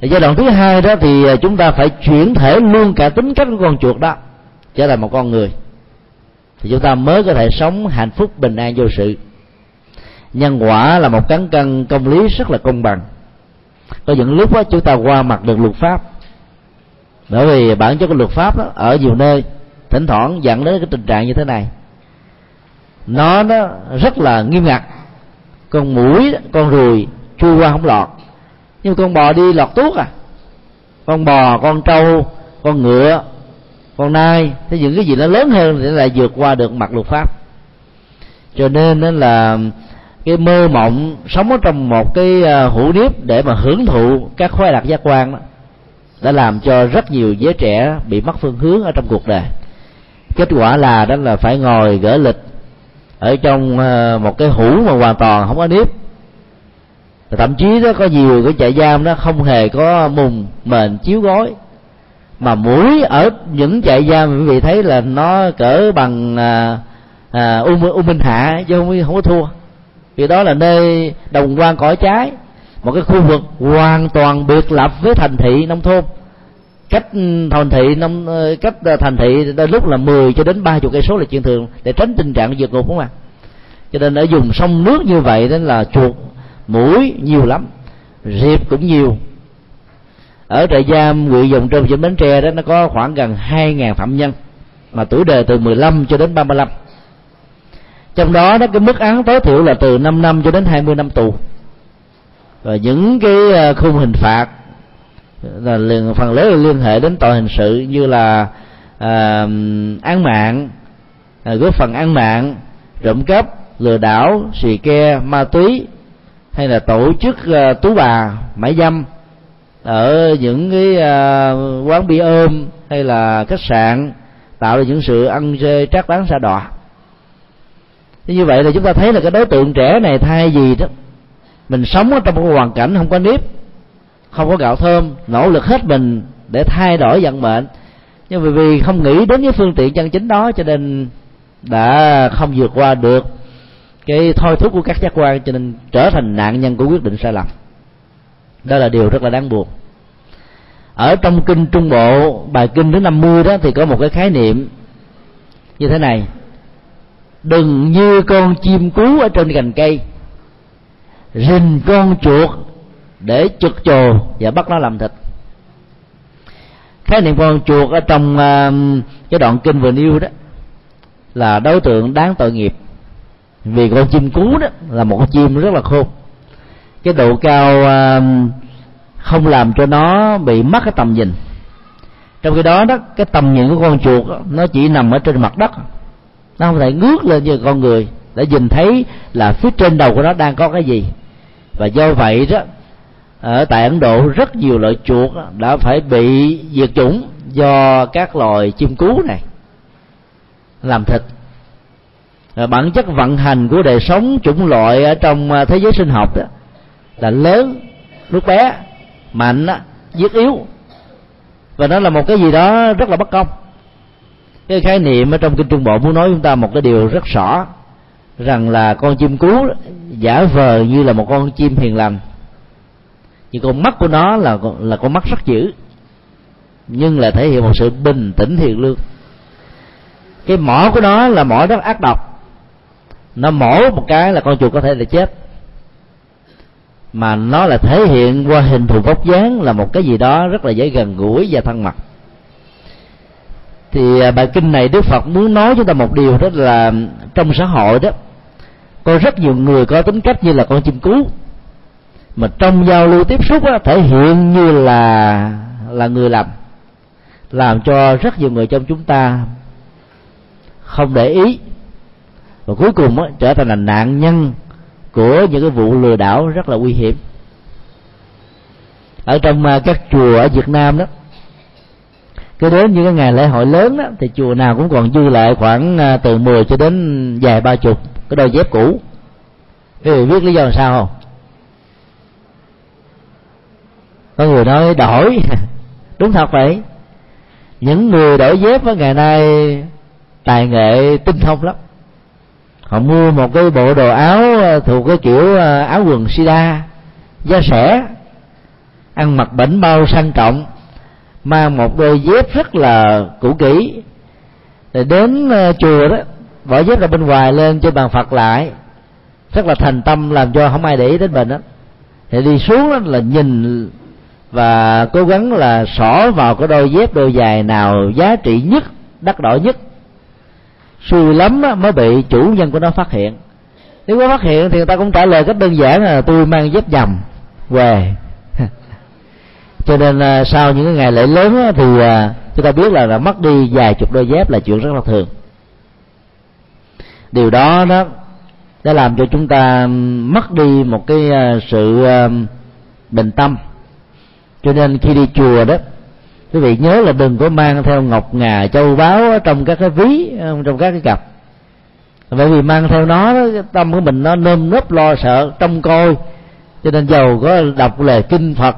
Giai đoạn thứ hai đó thì à, chúng ta phải chuyển thể luôn cả tính cách của con chuột đó trở thành một con người. Thì chúng ta mới có thể sống hạnh phúc bình an vô sự. Nhân quả là một cán cân công lý rất là công bằng. Có những lúc đó chúng ta qua mặt được luật pháp. Bởi vì bản chất của luật pháp đó, ở nhiều nơi thỉnh thoảng dẫn đến cái tình trạng như thế này. Nó nó rất là nghiêm ngặt. Con mũi, con ruồi chui qua không lọt. Nhưng con bò đi lọt tuốt à. Con bò, con trâu, con ngựa, con nai, thế những cái gì nó lớn hơn thì lại vượt qua được mặt luật pháp. Cho nên đó là cái mơ mộng sống ở trong một cái à, hũ hữu nếp để mà hưởng thụ các khoái lạc giác quan đó, đã làm cho rất nhiều giới trẻ bị mất phương hướng ở trong cuộc đời kết quả là đó là phải ngồi gỡ lịch ở trong ờ, một cái hũ mà hoàn toàn không có nếp. Thậm chí đó có nhiều cái trại giam nó không hề có mùng mền chiếu gối. Mà mũi ở những trại giam quý vị thấy là nó cỡ bằng à, à, u, u minh hạ chứ không không có thua. Vì đó là nơi đồng quan cõi trái một cái khu vực hoàn toàn biệt lập với thành thị nông thôn cách thành thị nông ờ, cách ờ, thành thị đôi lúc là 10 cho đến ba chục cây số là chuyện thường, để tránh tình trạng vượt ngục không ạ? Cho nên ở dùng sông nước như vậy nên là chuột, mũi nhiều lắm riệp cũng nhiều. Ở trại giam huyện dòng trơm trên bến tre đó, nó có khoảng gần 2.000 phạm nhân, mà tuổi đời từ 15 cho đến 35 trong đó đó cái mức án tối thiểu là từ 5 năm cho đến 20 năm tù. Và những cái ờ, khung hình phạt là liền phần lớn là liên hệ đến tội hình sự như là à, án mạng à, góp phần ăn mạng trộm cắp lừa đảo xì ke ma túy hay là tổ chức à, tú bà mãi dâm ở những cái à, quán bia ôm hay là khách sạn tạo ra những sự ăn chơi trác bán xa đọa. Như vậy là chúng ta thấy là cái đối tượng trẻ này thay gì đó mình sống ở trong một hoàn cảnh không có nếp không có gạo thơm, nỗ lực hết mình để thay đổi vận mệnh. Nhưng vì vì không nghĩ đến cái phương tiện chân chính đó cho nên đã không vượt qua được cái thôi thúc của các giác quan cho nên trở thành nạn nhân của quyết định sai lầm. Đó là điều rất là đáng buồn. Ở trong kinh trung bộ, bài kinh thứ 50 đó thì có một cái khái niệm như thế này. Đừng như con chim cú ở trên cành cây, rình con chuột để trực chồ và bắt nó làm thịt. Khái niệm con chuột ở trong uh, cái đoạn kinh vừa nêu đó là đối tượng đáng tội nghiệp. Vì con chim cú đó là một con chim rất là khôn. Cái độ cao uh, không làm cho nó bị mất cái tầm nhìn. Trong khi đó đó cái tầm nhìn của con chuột đó, nó chỉ nằm ở trên mặt đất. Nó không thể ngước lên như con người để nhìn thấy là phía trên đầu của nó đang có cái gì. Và do vậy đó ở tại ấn độ, rất nhiều loại chuột đã phải bị diệt chủng do các loài chim cú này làm thịt. Bản chất vận hành của đời sống chủng loại ở trong à, thế giới sinh học đó là lớn, lúc bé, mạnh giết yếu. Và nó là một cái gì đó rất là bất công. Cái khái niệm ở trong kinh trung bộ muốn nói chúng ta một cái điều rất rõ, rằng là con chim cú giả vờ như là một con chim hiền lành nhưng con mắt của nó là là con mắt rất dữ nhưng là thể hiện một sự bình tĩnh thiện lương. Cái mỏ của nó là mỏ rất ác độc. Nó mổ một cái là con chuột có thể là chết. Mà nó là thể hiện qua hình thù vóc dáng là một cái gì đó rất là dễ gần gũi và thân mật. Thì à, bài kinh này đức phật muốn nói chúng ta một điều đó là trong xã hội đó. Có rất nhiều người có tính cách như là con chim cú mà trong giao lưu tiếp xúc á, thể hiện như là là người làm làm cho rất nhiều người trong chúng ta không để ý. Và cuối cùng á, trở thành là nạn nhân của những cái vụ lừa đảo rất là nguy hiểm. Ở trong à, các chùa ở Việt Nam đó cứ đến những cái ngày lễ hội lớn đó thì chùa nào cũng còn dư lại khoảng à, từ 10 cho đến vài ba chục cái đôi dép cũ. Quý vị biết lý do làm sao không? Có người nói đổi. [laughs] Đúng thật vậy. Những người đổi dép ở ngày nay tài nghệ tinh thông lắm. Họ mua một cái bộ đồ áo ờ, thuộc cái kiểu ờ, áo quần sida, da sẻ, ăn mặc bảnh bao sang trọng, mang một đôi dép rất là cũ kỹ. Rồi đến ờ, chùa đó, bỏ dép ra bên ngoài lên cho bàn phật lại. Rất là thành tâm, làm cho không ai để ý đến mình đó thì đi xuống đó là nhìn và cố gắng là xỏ vào cái đôi dép đôi giày nào giá trị nhất đắt đỏ nhất. Xui lắm mới bị chủ nhân của nó phát hiện. Nếu có phát hiện thì người ta cũng trả lời cách đơn giản là tôi mang dép dầm về. [laughs] Cho nên à, sau những ngày lễ lớn thì à, chúng ta biết là, là mất đi vài chục đôi dép là chuyện rất là thường. Điều đó đó đã làm cho chúng ta mất đi một cái à, sự bình tâm cho nên khi đi chùa đó quý vị nhớ là đừng có mang theo ngọc ngà châu báu trong các cái ví ờ, trong các cái cặp. Bởi vì mang theo nó tâm của mình nó nơm nớp lo sợ trông coi. Cho nên giàu có đọc lời kinh phật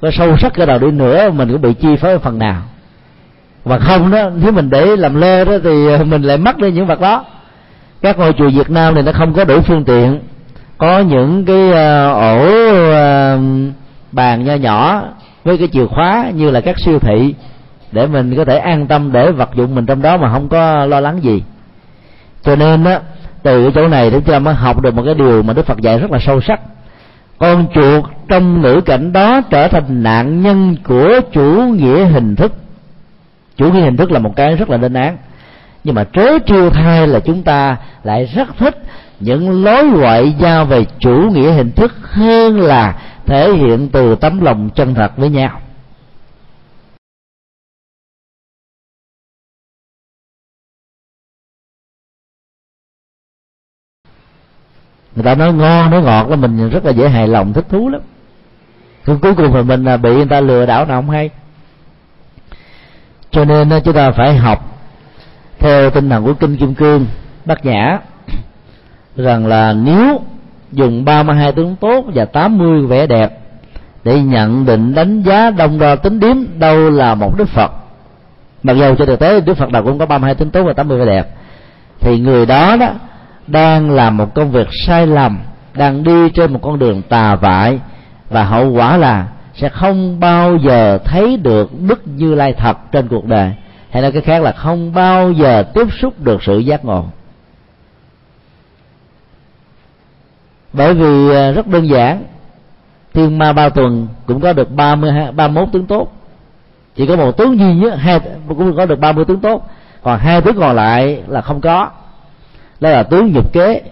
có sâu sắc cái nào đi nữa mình cũng bị chi phối phần nào. Và không đó nếu mình để làm lơ đó thì ờ, mình lại mất đi những vật đó. Các ngôi chùa Việt Nam này nó không có đủ phương tiện. Có những cái uh, ổ uh, bàn nho nhỏ với cái chìa khóa như là các siêu thị để mình có thể an tâm để vật dụng mình trong đó mà không có lo lắng gì. Cho nên á, từ cái chỗ này chúng ta mới học được một cái điều mà đức phật dạy rất là sâu sắc. Con chuột trong ngữ cảnh đó trở thành nạn nhân của chủ nghĩa hình thức. Chủ nghĩa hình thức là một cái rất là lên án. Nhưng mà trớ trêu thay là chúng ta lại rất thích những lối ngoại giao về chủ nghĩa hình thức hơn là thể hiện từ tấm lòng chân thật với nhau. Người ta nói ngon, nói ngọt là mình rất là dễ hài lòng, thích thú lắm. Nhưng cuối cùng thì mình là bị người ta lừa đảo nào không hay. Cho nên ờ, chúng ta phải học theo tinh thần của kinh kim cương bát nhã rằng là nếu dùng 32 tướng tốt và 80 vẻ đẹp để nhận định đánh giá đông đo tính điếm đâu là một đức phật. Mặc dù trên thực tế đức phật nào cũng có 32 tướng tốt và 80 vẻ đẹp, thì người đó đó đang làm một công việc sai lầm, đang đi trên một con đường tà vại và hậu quả là sẽ không bao giờ thấy được đức như lai thật trên cuộc đời. Hay nói cái khác là không bao giờ tiếp xúc được sự giác ngộ. Bởi vì à, rất đơn giản. Thiên ma ba tuần cũng có được ba mươi ba mốt tướng tốt. Chỉ có một tướng duy nhất, hai, cũng có được ba mươi tướng tốt. Còn hai tướng còn lại là không có. Đó là tướng nhục kế.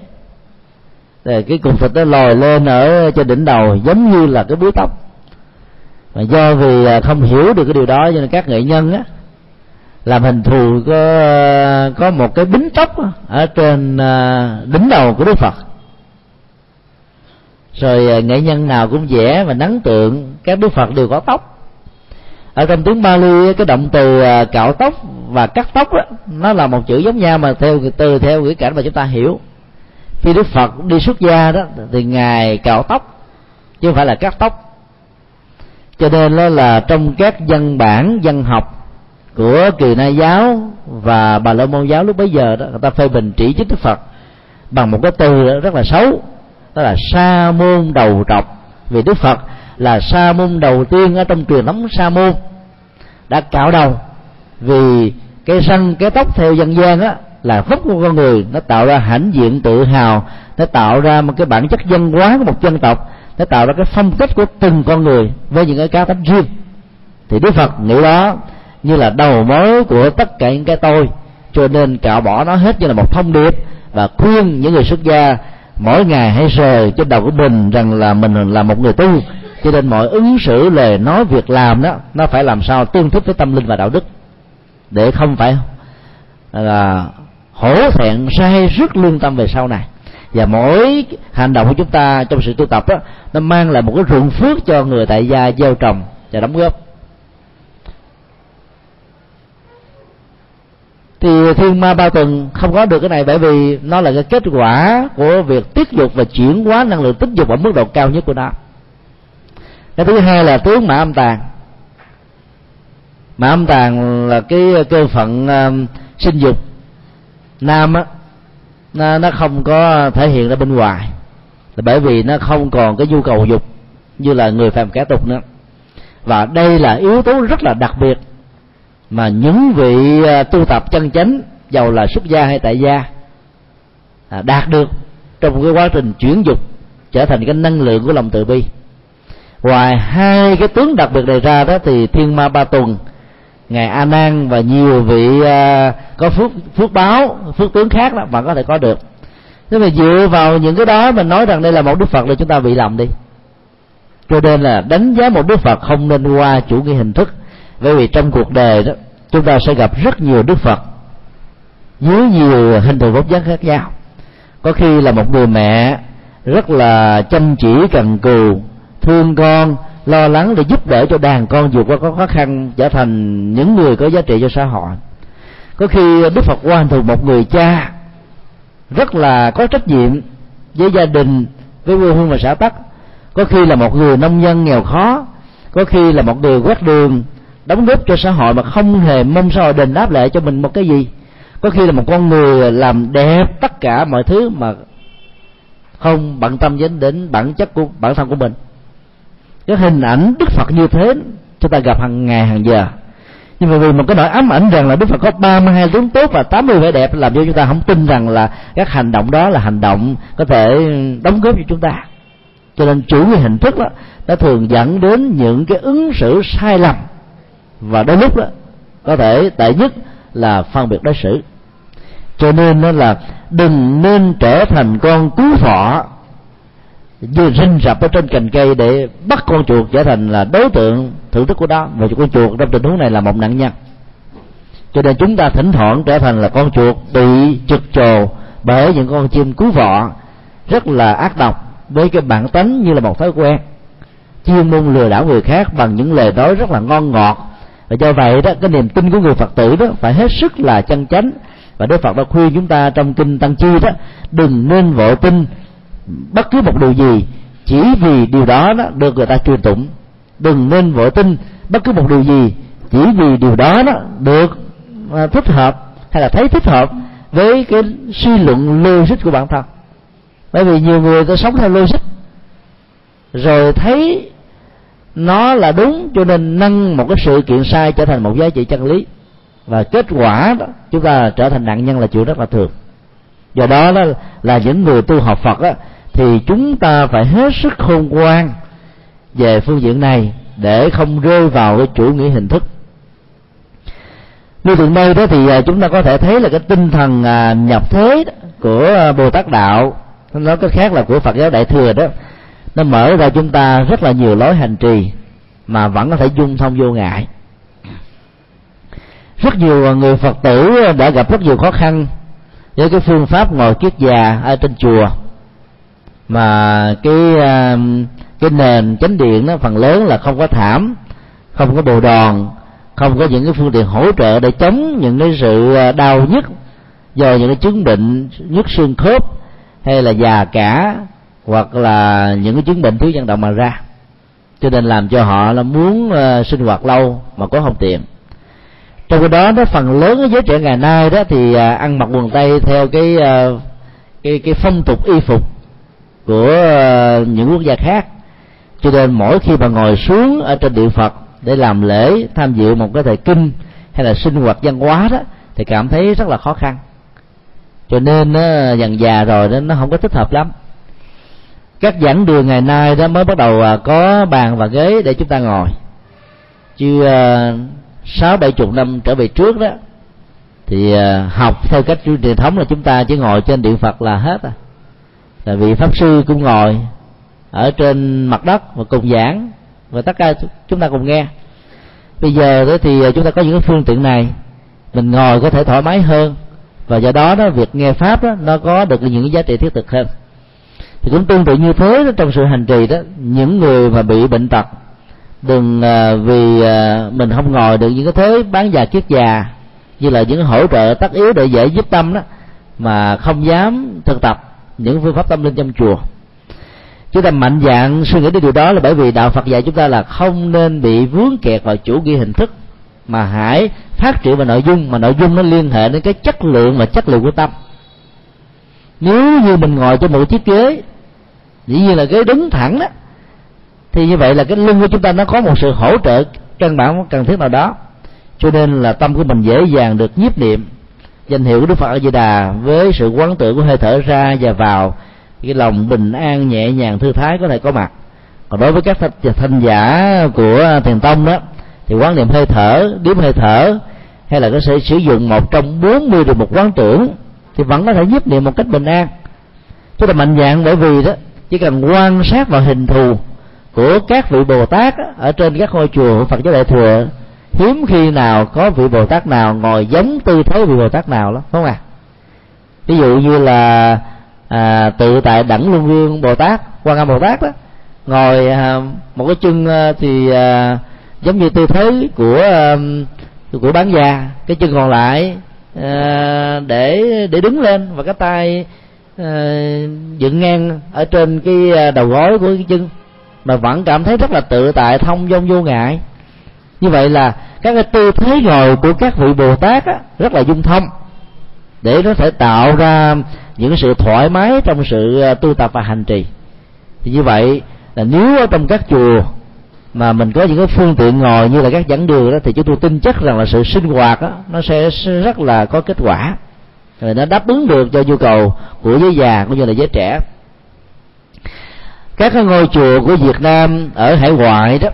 Rồi cái cục thịt nó lòi lên ở trên đỉnh đầu, giống như là cái búi tóc. Mà do vì à, không hiểu được cái điều đó, cho nên các nghệ nhân á, làm hình thù có có một cái bính tóc ở trên à, đỉnh đầu của đức phật rồi à, nghệ nhân nào cũng vẽ và nắng tượng các đức phật đều có tóc. Ở trong tiếng Bali cái động từ à, cạo tóc và cắt tóc đó, nó là một chữ giống nhau mà theo từ theo ngữ cảnh mà chúng ta hiểu. Khi đức phật đi xuất gia đó thì ngài cạo tóc chứ không phải là cắt tóc. Cho nên đó là trong các văn bản văn học của kỳ na giáo và bà la môn giáo lúc bấy giờ đó người ta phê bình chỉ trích đức phật bằng một cái từ rất là xấu đó là sa môn đầu trọc. Vì đức phật là sa môn đầu tiên ở trong truyền thống sa môn. Đã cạo đầu. Vì cái răng cái tóc theo dân gian á, là vóc của con người, nó tạo ra hãnh diện tự hào, nó tạo ra một cái bản chất văn hóa của một dân tộc, nó tạo ra cái phong cách của từng con người với những cái cá tính riêng. Thì đức phật nghĩ đó như là đầu mối của tất cả những cái tôi, cho nên cạo bỏ nó hết như là một thông điệp và khuyên những người xuất gia mỗi ngày hãy sờ trên đầu của mình rằng là mình là một người tu. Cho nên mọi ứng xử, lời nói, việc làm đó, nó phải làm sao tương thích với tâm linh và đạo đức. Để không phải là hổ thẹn sai rất lương tâm về sau này. Và mỗi hành động của chúng ta trong sự tu tập đó, nó mang lại một cái ruộng phước cho người tại gia gieo trồng và đóng góp. Thì thiên ma ba tuần không có được cái này bởi vì nó là cái kết quả của việc tiết dục và chuyển hóa năng lượng tích dục ở mức độ cao nhất của nó. Cái thứ hai là tướng mã âm tàng. Mã âm tàng là cái cơ phận uh, sinh dục nam á nó, nó không có thể hiện ra bên ngoài. Là bởi vì nó không còn cái nhu cầu dục như là người phàm kẻ tục nữa. Và đây là yếu tố rất là đặc biệt mà những vị à, tu tập chân chánh giàu là xuất gia hay tại gia à, đạt được trong cái quá trình chuyển dục trở thành cái năng lượng của lòng từ bi. Ngoài hai cái tướng đặc biệt này ra đó thì thiên ma ba tuần ngài a nan và nhiều vị uh, có phước phước báo phước tướng khác đó mà có thể có được. Nếu mà dựa vào những cái đó mình nói rằng đây là một đức phật là chúng ta bị lầm đi. Cho nên là đánh giá một đức phật không nên qua chủ nghĩa hình thức bởi vì trong cuộc đời đó, chúng ta sẽ gặp rất nhiều đức phật dưới nhiều hình thù vóc dáng khác nhau. Có khi là một người mẹ rất là chăm chỉ, cần cù, thương con, lo lắng để giúp đỡ cho đàn con vượt qua khó khăn, trở thành những người có giá trị cho xã hội. Có khi đức phật quan thường một người cha rất là có trách nhiệm với gia đình, với quê hương và xã tắc có khi là một người nông dân nghèo khó, có khi là một người quét đường đóng góp cho xã hội mà không hề mong xã hội đền đáp lại cho mình một cái gì. Có khi là một con người làm đẹp tất cả mọi thứ mà không bận tâm đến đến bản chất của, bản thân của mình. Cái hình ảnh đức phật như thế, chúng ta gặp hàng ngày, hàng giờ. Nhưng mà vì một cái nỗi ám ảnh rằng là đức phật có 32 tướng tốt và 80 vẻ đẹp, làm cho chúng ta không tin rằng là các hành động đó là hành động có thể đóng góp cho chúng ta. Cho nên chủ nghĩa hình thức đó, nó thường dẫn đến những cái ứng xử sai lầm và đôi lúc đó có thể tệ nhất là phân biệt đối xử. Cho nên nó là đừng nên trở thành con cú phỏ như rinh rập ở trên cành cây để bắt con chuột trở thành là đối tượng thưởng thức của đó và con chuột trong tình huống này là một nạn nhân. Cho nên chúng ta thỉnh thoảng trở thành là con chuột bị trực trồ bởi những con chim cú vọ rất là ác độc với cái bản tánh như là một thói quen. Chuyên môn lừa đảo người khác bằng những lời nói rất là ngon ngọt và do vậy đó cái niềm tin của người phật tử đó phải hết sức là chân chánh. Và đức phật đã khuyên chúng ta trong kinh tăng chi đó đừng nên vội tin bất cứ một điều gì chỉ vì điều đó, đó được người ta truyền tụng. Đừng nên vội tin bất cứ một điều gì chỉ vì điều đó, đó được à, thích hợp hay là thấy thích hợp với cái suy luận logic của bản thân. Bởi vì nhiều người ta sống theo logic rồi thấy nó là đúng cho nên nâng một cái sự kiện sai trở thành một giá trị chân lý. Và kết quả đó chúng ta trở thành nạn nhân là chuyện rất là thường. Do đó đó là những người tu học phật đó, thì chúng ta phải hết sức khôn ngoan về phương diện này để không rơi vào cái chủ nghĩa hình thức. Như từ đây đó thì à, chúng ta có thể thấy là cái tinh thần à, nhập thế của à, bồ tát đạo nói cách khác là của phật giáo đại thừa đó nó mở ra chúng ta rất là nhiều lối hành trì mà vẫn có thể dung thông vô ngại. Rất nhiều người phật tử đã gặp rất nhiều khó khăn với cái phương pháp ngồi kiết già ở trên chùa. Mà cái um, cái nền chánh điện nó phần lớn là không có thảm, không có đồ đòn, không có những cái phương tiện hỗ trợ để chống những cái sự à, đau nhức do những cái chứng bệnh nhức xương khớp hay là già cả hoặc là những cái chứng bệnh thiếu vận động mà ra. Cho nên làm cho họ là muốn uh, sinh hoạt lâu mà có không tiện. Trong cái đó đó phần lớn cái giới trẻ ngày nay đó thì uh, ăn mặc quần tây theo cái uh, cái cái phong tục y phục của uh, những quốc gia khác. Cho nên mỗi khi mà ngồi xuống ở trên địa phật để làm lễ tham dự một cái thời kinh hay là sinh hoạt văn hóa đó thì cảm thấy rất là khó khăn. Cho nên uh, dần già rồi nên nó không có thích hợp lắm các giảng đường ngày nay đó mới bắt đầu à, có bàn và ghế để chúng ta ngồi. Chứ à, sáu, bảy, chục năm trở về trước đó, thì à, học theo cách truyền thống là chúng ta chỉ ngồi trên điện phật là hết à. Là vị pháp sư cũng ngồi ở trên mặt đất và cùng giảng, và tất cả chúng ta cùng nghe. Bây giờ đó thì chúng ta có những phương tiện này, mình ngồi có thể thoải mái hơn, và do đó đó, việc nghe pháp đó, nó có được những giá trị thiết thực hơn thì cũng tương tự như thế đó, trong sự hành trì đó những người mà bị bệnh tật đừng à, vì à, mình không ngồi được những cái thế bán già kiết già như là những hỗ trợ tất yếu để dễ giúp tâm đó mà không dám thực tập những phương pháp tâm linh trong chùa. Chúng ta mạnh dạng suy nghĩ đến điều đó là bởi vì đạo Phật dạy chúng ta là không nên bị vướng kẹt vào chủ nghĩa hình thức mà hãy phát triển vào nội dung mà nội dung nó liên hệ đến cái chất lượng và chất lượng của tâm. Nếu như mình ngồi trên một chiếc ghế dĩ nhiên là ghế đứng thẳng đó. Thì như vậy là cái lưng của chúng ta nó có một sự hỗ trợ căn bản cần thiết nào đó. Cho nên là tâm của mình dễ dàng được nhiếp niệm. Danh hiệu của đức phật a di đà với sự quán tưởng của hơi thở ra và vào, cái lòng bình an, nhẹ nhàng, thư thái có thể có mặt. Còn đối với các thanh giả của thiền tông đó, thì quán niệm hơi thở điếm hơi thở, hay là có thể sử dụng một trong bốn mươi được một quán tưởng, thì vẫn có thể giúp niệm một cách bình an. Chúng ta mạnh dạng bởi vì đó chỉ cần quan sát vào hình thù của các vị bồ tát ở trên các ngôi chùa phật giáo đại thừa hiếm khi nào có vị bồ tát nào ngồi giống tư thế vị bồ tát nào lắm không à? Ví dụ như là à, tự tại đẳng luân vương bồ tát quan âm bồ tát đó ngồi à, một cái chân à, thì à, giống như tư thế của à, của bán già cái chân còn lại à, để để đứng lên và cái tay Ờ, dựng ngang ở trên cái ờ, đầu gối của cái chân mà vẫn cảm thấy rất là tự tại thông dong vô ngại. Như vậy là các cái tư thế ngồi của các vị bồ tát á, rất là dung thông. Để nó thể tạo ra những sự thoải mái trong sự ờ, tu tập và hành trì. Thì như vậy là nếu ở trong các chùa mà mình có những cái phương tiện ngồi như là các dẫn đường đó thì chúng tôi tin chắc rằng là sự sinh hoạt đó, nó sẽ rất là có kết quả rồi nó đáp ứng được cho nhu cầu của giới già cũng như là giới trẻ. Các cái ngôi chùa của Việt Nam ở hải ngoại đó,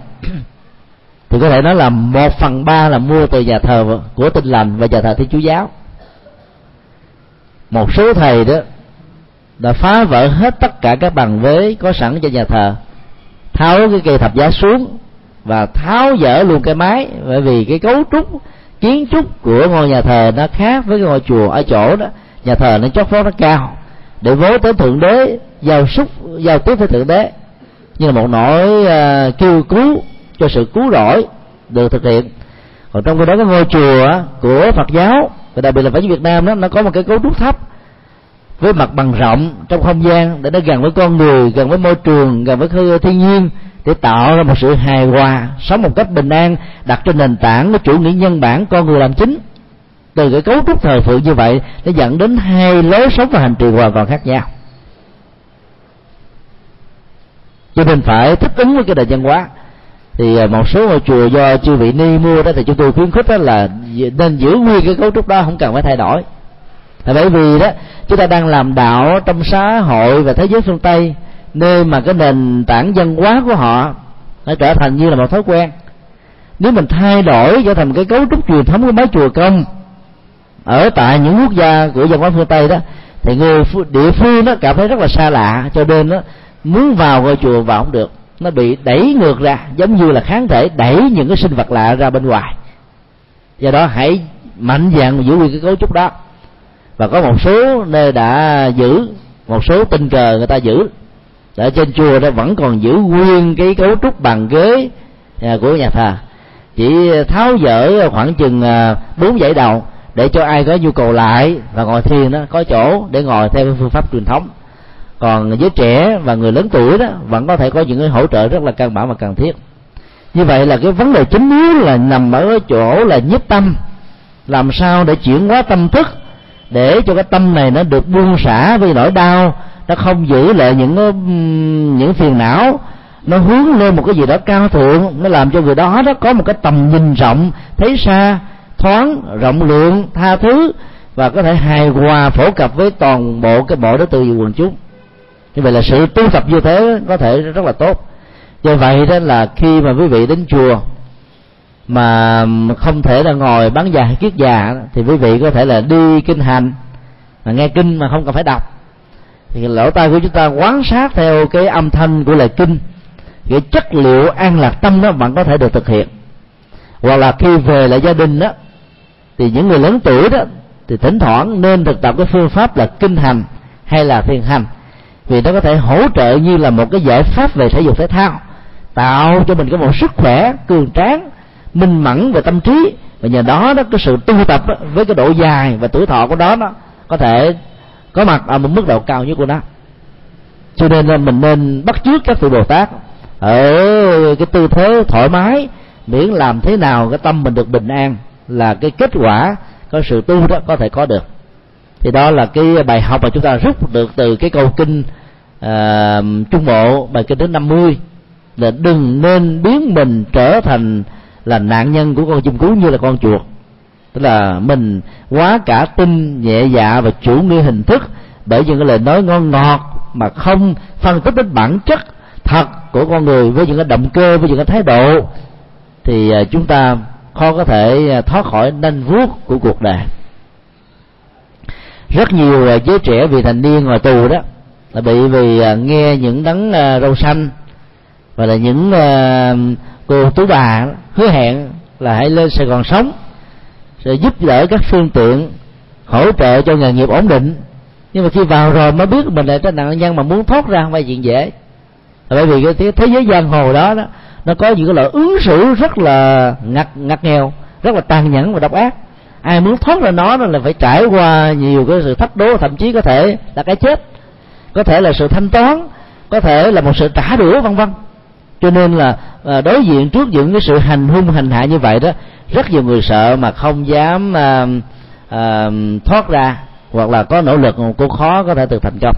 thì có thể nói là một phần ba là mua từ nhà thờ của tinh lành và nhà thờ thiên chúa giáo. Một số thầy đó đã phá vỡ hết tất cả các bằng vế có sẵn cho nhà thờ, tháo cái cây thập giá xuống và tháo dỡ luôn cái mái bởi vì cái cấu trúc kiến trúc của ngôi nhà thờ nó khác với ngôi chùa ở chỗ đó. Nhà thờ nó chót vót nó cao. Để vối tới thượng đế giao xúc giao tiếp với thượng đế. Như là một nỗi uh, kêu cứu cho sự cứu rỗi được thực hiện. Còn trong cái đó cái ngôi chùa của Phật giáo và đặc biệt là phải Việt Nam đó nó có một cái cấu trúc thấp với mặt bằng rộng trong không gian để nó gần với con người, gần với môi trường, gần với thiên nhiên để tạo ra một sự hài hòa, sống một cách bình an, đặt trên nền tảng của chủ nghĩa nhân bản con người làm chính. Từ cái cấu trúc thời phượng như vậy, nó dẫn đến hai lối sống và hành trì hoàn toàn khác nhau. Cho nên phải thích ứng với cái nền văn hóa. Thì à, một số ngôi chùa do chư vị ni mua đó thì chúng tôi khuyến khích đó là nên giữ nguyên cái cấu trúc đó, không cần phải thay đổi là bởi vì đó, chúng ta đang làm đạo trong xã hội và thế giới phương tây, nơi mà cái nền tảng văn hóa của họ nó trở thành như là một thói quen. Nếu mình thay đổi, trở thành cái cấu trúc truyền thống của mấy chùa công, ở tại những quốc gia của văn hóa phương tây đó, thì người địa phương nó cảm thấy rất là xa lạ, cho nên đó muốn vào ngôi chùa vào không được. Nó bị đẩy ngược ra, giống như là kháng thể đẩy những cái sinh vật lạ ra bên ngoài. Do đó hãy mạnh dạn giữ nguyên cái cấu trúc đó và có một số nơi đã giữ, một số tình cờ người ta giữ. Ở trên chùa đó vẫn còn giữ nguyên cái cấu trúc bàn ghế à, của nhà thờ. Chỉ tháo dỡ khoảng chừng à, bốn dãy đầu để cho ai có nhu cầu lại và ngồi thiền đó, có chỗ để ngồi theo phương pháp truyền thống. Còn giới trẻ và người lớn tuổi đó vẫn có thể có những cái hỗ trợ rất là căn bản và cần thiết. Như vậy là cái vấn đề chính yếu là nằm ở chỗ là nhất tâm. Làm sao để chuyển hóa tâm thức để cho cái tâm này nó được buông xả với nỗi đau, nó không giữ lại những những phiền não. Nó hướng lên một cái gì đó cao thượng, nó làm cho người đó đó có một cái tầm nhìn rộng, thấy xa, thoáng, rộng lượng, tha thứ và có thể hài hòa, phổ cập với toàn bộ cái bộ đối tượng quần chúng. Như vậy là sự tu tập như thế có thể rất là tốt. Do vậy đó là khi mà quý vị đến chùa mà không thể là ngồi bán già hay kiết già thì quý vị có thể là đi kinh hành. Mà nghe kinh mà không cần phải đọc. Thì lỗ tai của chúng ta quán sát theo cái âm thanh của lời kinh. Cái chất liệu an lạc tâm đó bạn có thể được thực hiện. Hoặc là khi về lại gia đình đó, thì những người lớn tuổi đó, thì thỉnh thoảng nên thực tập cái phương pháp là kinh hành hay là thiền hành. Vì nó có thể hỗ trợ như là một cái giải pháp về thể dục thể thao, tạo cho mình có một sức khỏe cường tráng minh mẫn về tâm trí. Và nhờ đó đó cái sự tu tập đó, với cái độ dài và tuổi thọ của đó nó có thể có mặt ở một mức độ cao nhất của nó. Cho nên là mình nên bắt chước các vị bồ tát ở cái tư thế thoải mái miễn làm thế nào cái tâm mình được bình an là cái kết quả có sự tu đó có thể có được. Thì đó là cái bài học mà chúng ta rút được từ cái câu kinh uh, trung bộ bài kinh thứ 50 là đừng nên biến mình trở thành là nạn nhân của con chim cú như là con chuột. Tức là mình quá cả tin nhẹ dạ và chủ nghĩa hình thức bởi những cái lời nói ngon ngọt mà không phân tích đến bản chất thật của con người với những cái động cơ, với những cái thái độ, thì à, chúng ta khó có thể à, thoát khỏi nanh vuốt của cuộc đời. Rất nhiều à, giới trẻ vì thành niên ngoài tù đó là bị vì nghe những đấng râu xanh và là những cô tú bà hứa hẹn là hãy lên sài gòn sống, sẽ giúp đỡ các phương tiện, hỗ trợ cho nghề nghiệp ổn định. Nhưng mà khi vào rồi mới biết mình là cái nạn nhân mà muốn thoát ra không phải chuyện dễ. Bởi vì cái thế giới giang hồ đó đó, nó có những cái loại ứng xử rất là ngặt ngặt nghèo, rất là tàn nhẫn và độc ác. Ai muốn thoát ra nó là phải trải qua nhiều cái sự thách đố, thậm chí có thể là cái chết. Có thể là sự thanh toán, có thể là một sự trả đũa, vân vân cho nên là à, đối diện trước những cái sự hành hung hành hạ như vậy đó rất nhiều người sợ mà không dám à, à, thoát ra hoặc là có nỗ lực cô khó có thể được thành công.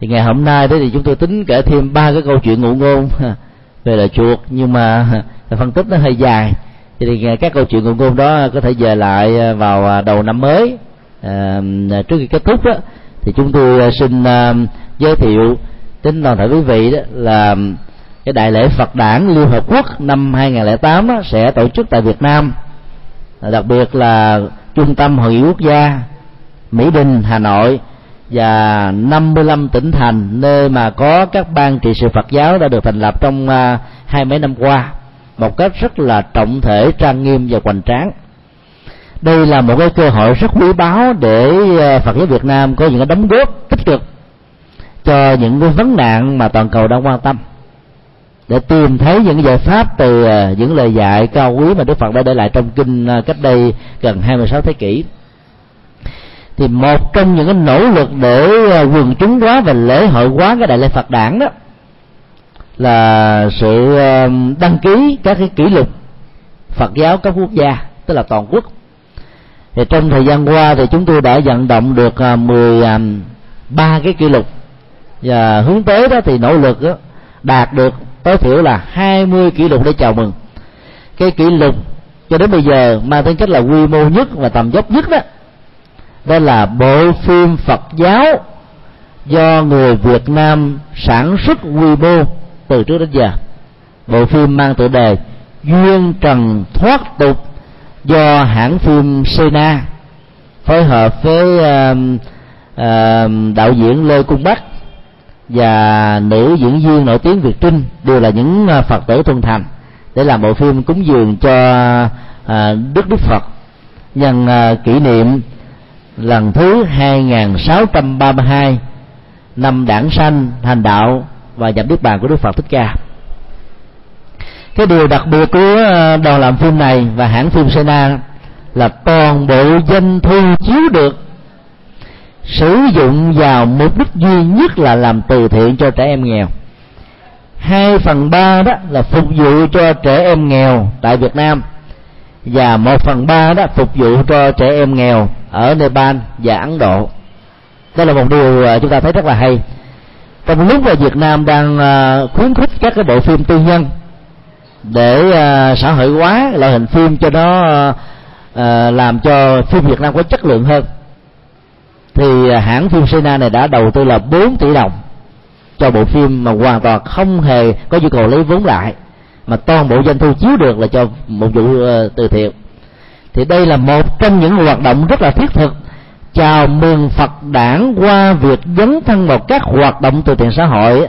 Thì ngày hôm nay thế thì chúng tôi tính kể thêm ba cái câu chuyện ngụ ngôn [laughs] về là chuột nhưng mà [laughs] phân tích nó hơi dài. Thì các câu chuyện ngụ ngôn đó có thể về lại vào à, đầu năm mới à, trước khi kết thúc đó thì chúng tôi à, xin à, giới thiệu đến toàn thể quý vị đó là cái đại lễ Phật đản Liên Hợp Quốc năm 2008 đó, sẽ tổ chức tại Việt Nam. Đặc biệt là trung tâm hội nghị quốc gia Mỹ Đình Hà Nội và 55 tỉnh thành nơi mà có các ban trị sự Phật giáo đã được thành lập trong uh, hai mấy năm qua một cách rất là trọng thể trang nghiêm và hoành tráng. Đây là một cái cơ hội rất quý báu để à, Phật giáo Việt Nam có những cái đóng góp tích cực cho những cái vấn nạn mà toàn cầu đang quan tâm để tìm thấy những giải pháp từ à, những lời dạy cao quý mà Đức Phật đã để lại trong kinh à, cách đây gần 26 thế kỷ. Thì một trong những cái nỗ lực để à, quần chúng hóa và lễ hội hóa cái đại lễ Phật đản đó là sự đăng ký các cái kỷ lục Phật giáo các quốc gia tức là toàn quốc. Thì trong thời gian qua thì chúng tôi đã vận động được 13 cái kỷ lục và hướng tới đó thì nỗ lực đó, đạt được tối thiểu là 20 kỷ lục để chào mừng. Cái kỷ lục cho đến bây giờ mang tính cách là quy mô nhất và tầm dốc nhất đó đây là bộ phim Phật giáo do người Việt Nam sản xuất quy mô từ trước đến giờ. Bộ phim mang tựa đề duyên trần thoát tục do hãng phim Sena phối hợp với uh, uh, đạo diễn Lê Cung Bắc và nữ diễn viên nổi tiếng Việt Trinh đều là những à, Phật tử thuần thành để làm bộ phim cúng dường cho à, Đức Đức Phật nhân à, kỷ niệm lần thứ 2632 năm đảng sanh, thành đạo và nhập niết bàn của Đức Phật Thích Ca. Cái điều đặc biệt của đoàn làm phim này và hãng phim Sena là toàn bộ doanh thu chiếu được sử dụng vào mục đích duy nhất là làm từ thiện cho trẻ em nghèo. Hai phần ba đó là phục vụ cho trẻ em nghèo tại Việt Nam, và một phần ba đó phục vụ cho trẻ em nghèo ở Nepal và Ấn Độ đó là một điều à, chúng ta thấy rất là hay trong lúc mà Việt Nam đang à, khuyến khích các cái bộ phim tư nhân để à, xã hội hóa loại hình phim cho nó làm cho phim Việt Nam có chất lượng hơn thì à, hãng phim Sina này đã đầu tư là 4 tỷ đồng cho bộ phim mà hoàn toàn không hề có nhu cầu lấy vốn lại, mà toàn bộ doanh thu chiếu được là cho một vụ ờ, từ thiện. Thì đây là một trong những hoạt động rất là thiết thực, chào mừng Phật đản qua việc dấn thân vào các hoạt động từ thiện xã hội,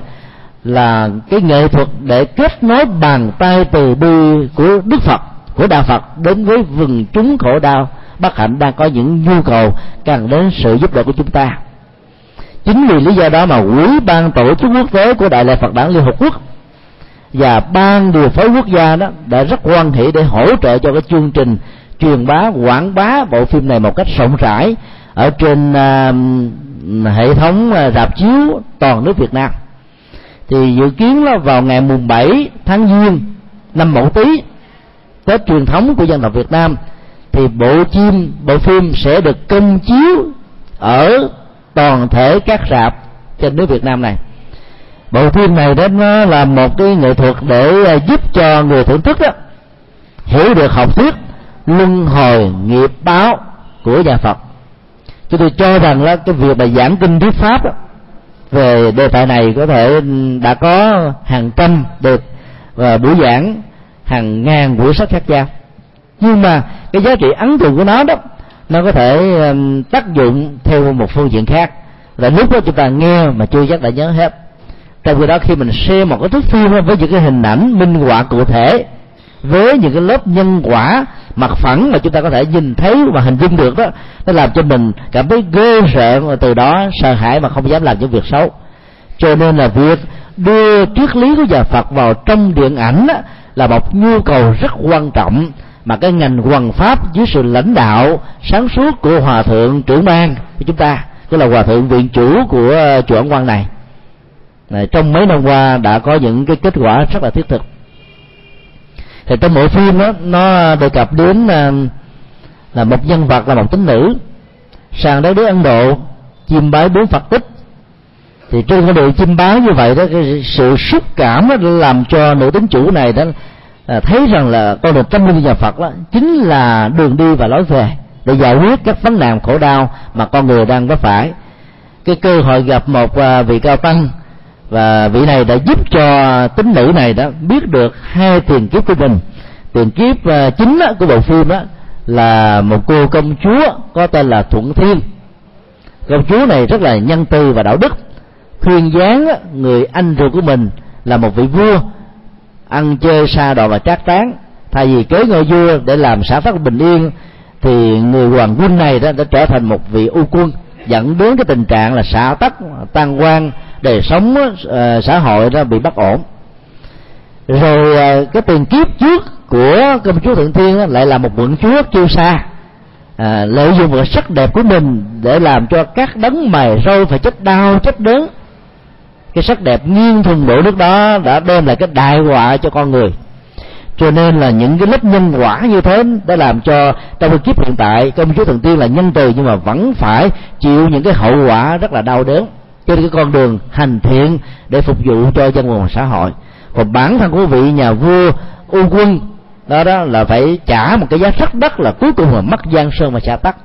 là cái nghệ thuật để kết nối bàn tay từ bi của Đức Phật, của Đạo Phật đến với vừng chúng khổ đau bất hạnh đang có những nhu cầu cần đến sự giúp đỡ của chúng ta. Chính vì lý do đó mà quỹ ban tổ chức quốc tế của đại lễ Phật đản Liên Hợp Quốc và ban điều phối quốc gia đó đã rất quan hệ để hỗ trợ cho cái chương trình truyền bá quảng bá bộ phim này một cách rộng rãi ở trên uh, hệ thống uh, rạp chiếu toàn nước Việt Nam. Thì dự kiến là vào ngày mùng 7 tháng giêng năm mậu tý tết truyền thống của dân tộc Việt Nam thì bộ phim bộ phim sẽ được công chiếu ở toàn thể các rạp trên nước Việt Nam này. Bộ phim này đó nó ờ, là một cái nghệ thuật để ờ, giúp cho người thưởng thức đó hiểu được học thuyết luân hồi nghiệp báo của nhà Phật. Chúng tôi cho rằng là cái việc mà giảng kinh thuyết pháp đó, về đề tài này có thể ừ, đã có hàng trăm được và buổi giảng hàng ngàn buổi sách khác nhau nhưng mà cái giá trị ấn tượng của nó đó nó có thể tác dụng theo một phương diện khác. Là lúc đó chúng ta nghe mà chưa chắc đã nhớ hết. Trong khi đó khi mình xem một cái thước phim với những cái hình ảnh minh họa cụ thể với những cái lớp nhân quả mặt phẳng mà chúng ta có thể nhìn thấy và hình dung được đó nó làm cho mình cảm thấy ghê sợ và từ đó sợ hãi mà không dám làm những việc xấu. Cho nên là việc đưa triết lý của nhà Phật vào trong điện ảnh đó, là một nhu cầu rất quan trọng mà cái ngành hoàng pháp dưới sự lãnh đạo sáng suốt của hòa thượng trưởng ban của chúng ta tức là hòa thượng viện chủ của ờ, chùa Ấn Quang này. Này, trong mấy năm qua đã có những cái kết quả rất là thiết thực. Thì trong mỗi phim đó nó đề cập đến là, là một nhân vật là một tính nữ sang đất nước ấn độ chiêm bái bốn phật tích. Thì trên con đường chiêm bái như vậy đó cái sự xúc cảm đó làm cho nữ tính chủ này đó là thấy rằng là con đường tâm linh nhà phật đó chính là đường đi và lối về để giải quyết các vấn nạn khổ đau mà con người đang có phải. Cái cơ hội gặp một à, vị cao tăng và vị này đã giúp cho tính nữ này đó biết được hai tiền kiếp của mình. Tiền kiếp à, chính của bộ phim đó là một cô công chúa có tên là thuận thiên. Công chúa này rất là nhân từ và đạo đức, khuyên gián người anh ruột của mình là một vị vua ăn chơi xa đọ và trác tán. Thay vì kế ngôi vua để làm xã phát bình yên thì người hoàng quân này đó đã trở thành một vị u quân dẫn đến cái tình trạng là xã tắc tan quan đời sống uh, xã hội đó bị bất ổn. Rồi uh, cái tiền kiếp trước của công chúa thượng thiên lại là một quận chúa kiêu xa à, ờ, lợi dụng vào sắc đẹp của mình để làm cho các đấng mày râu phải chết đau chết đớn cái sắc đẹp nghiêng thùng đổ nước đó đã đem lại cái đại họa cho con người. Cho nên là những cái lớp nhân quả như thế đã làm cho trong cái kiếp hiện tại công chúa thần tiên là nhân từ nhưng mà vẫn phải chịu những cái hậu quả rất là đau đớn. Trên cái con đường hành thiện để phục vụ cho dân nguồn xã hội. Còn bản thân của vị nhà vua u quân, đó đó là phải trả một cái giá rất đắt là cuối cùng là mất giang sơn và xã tắc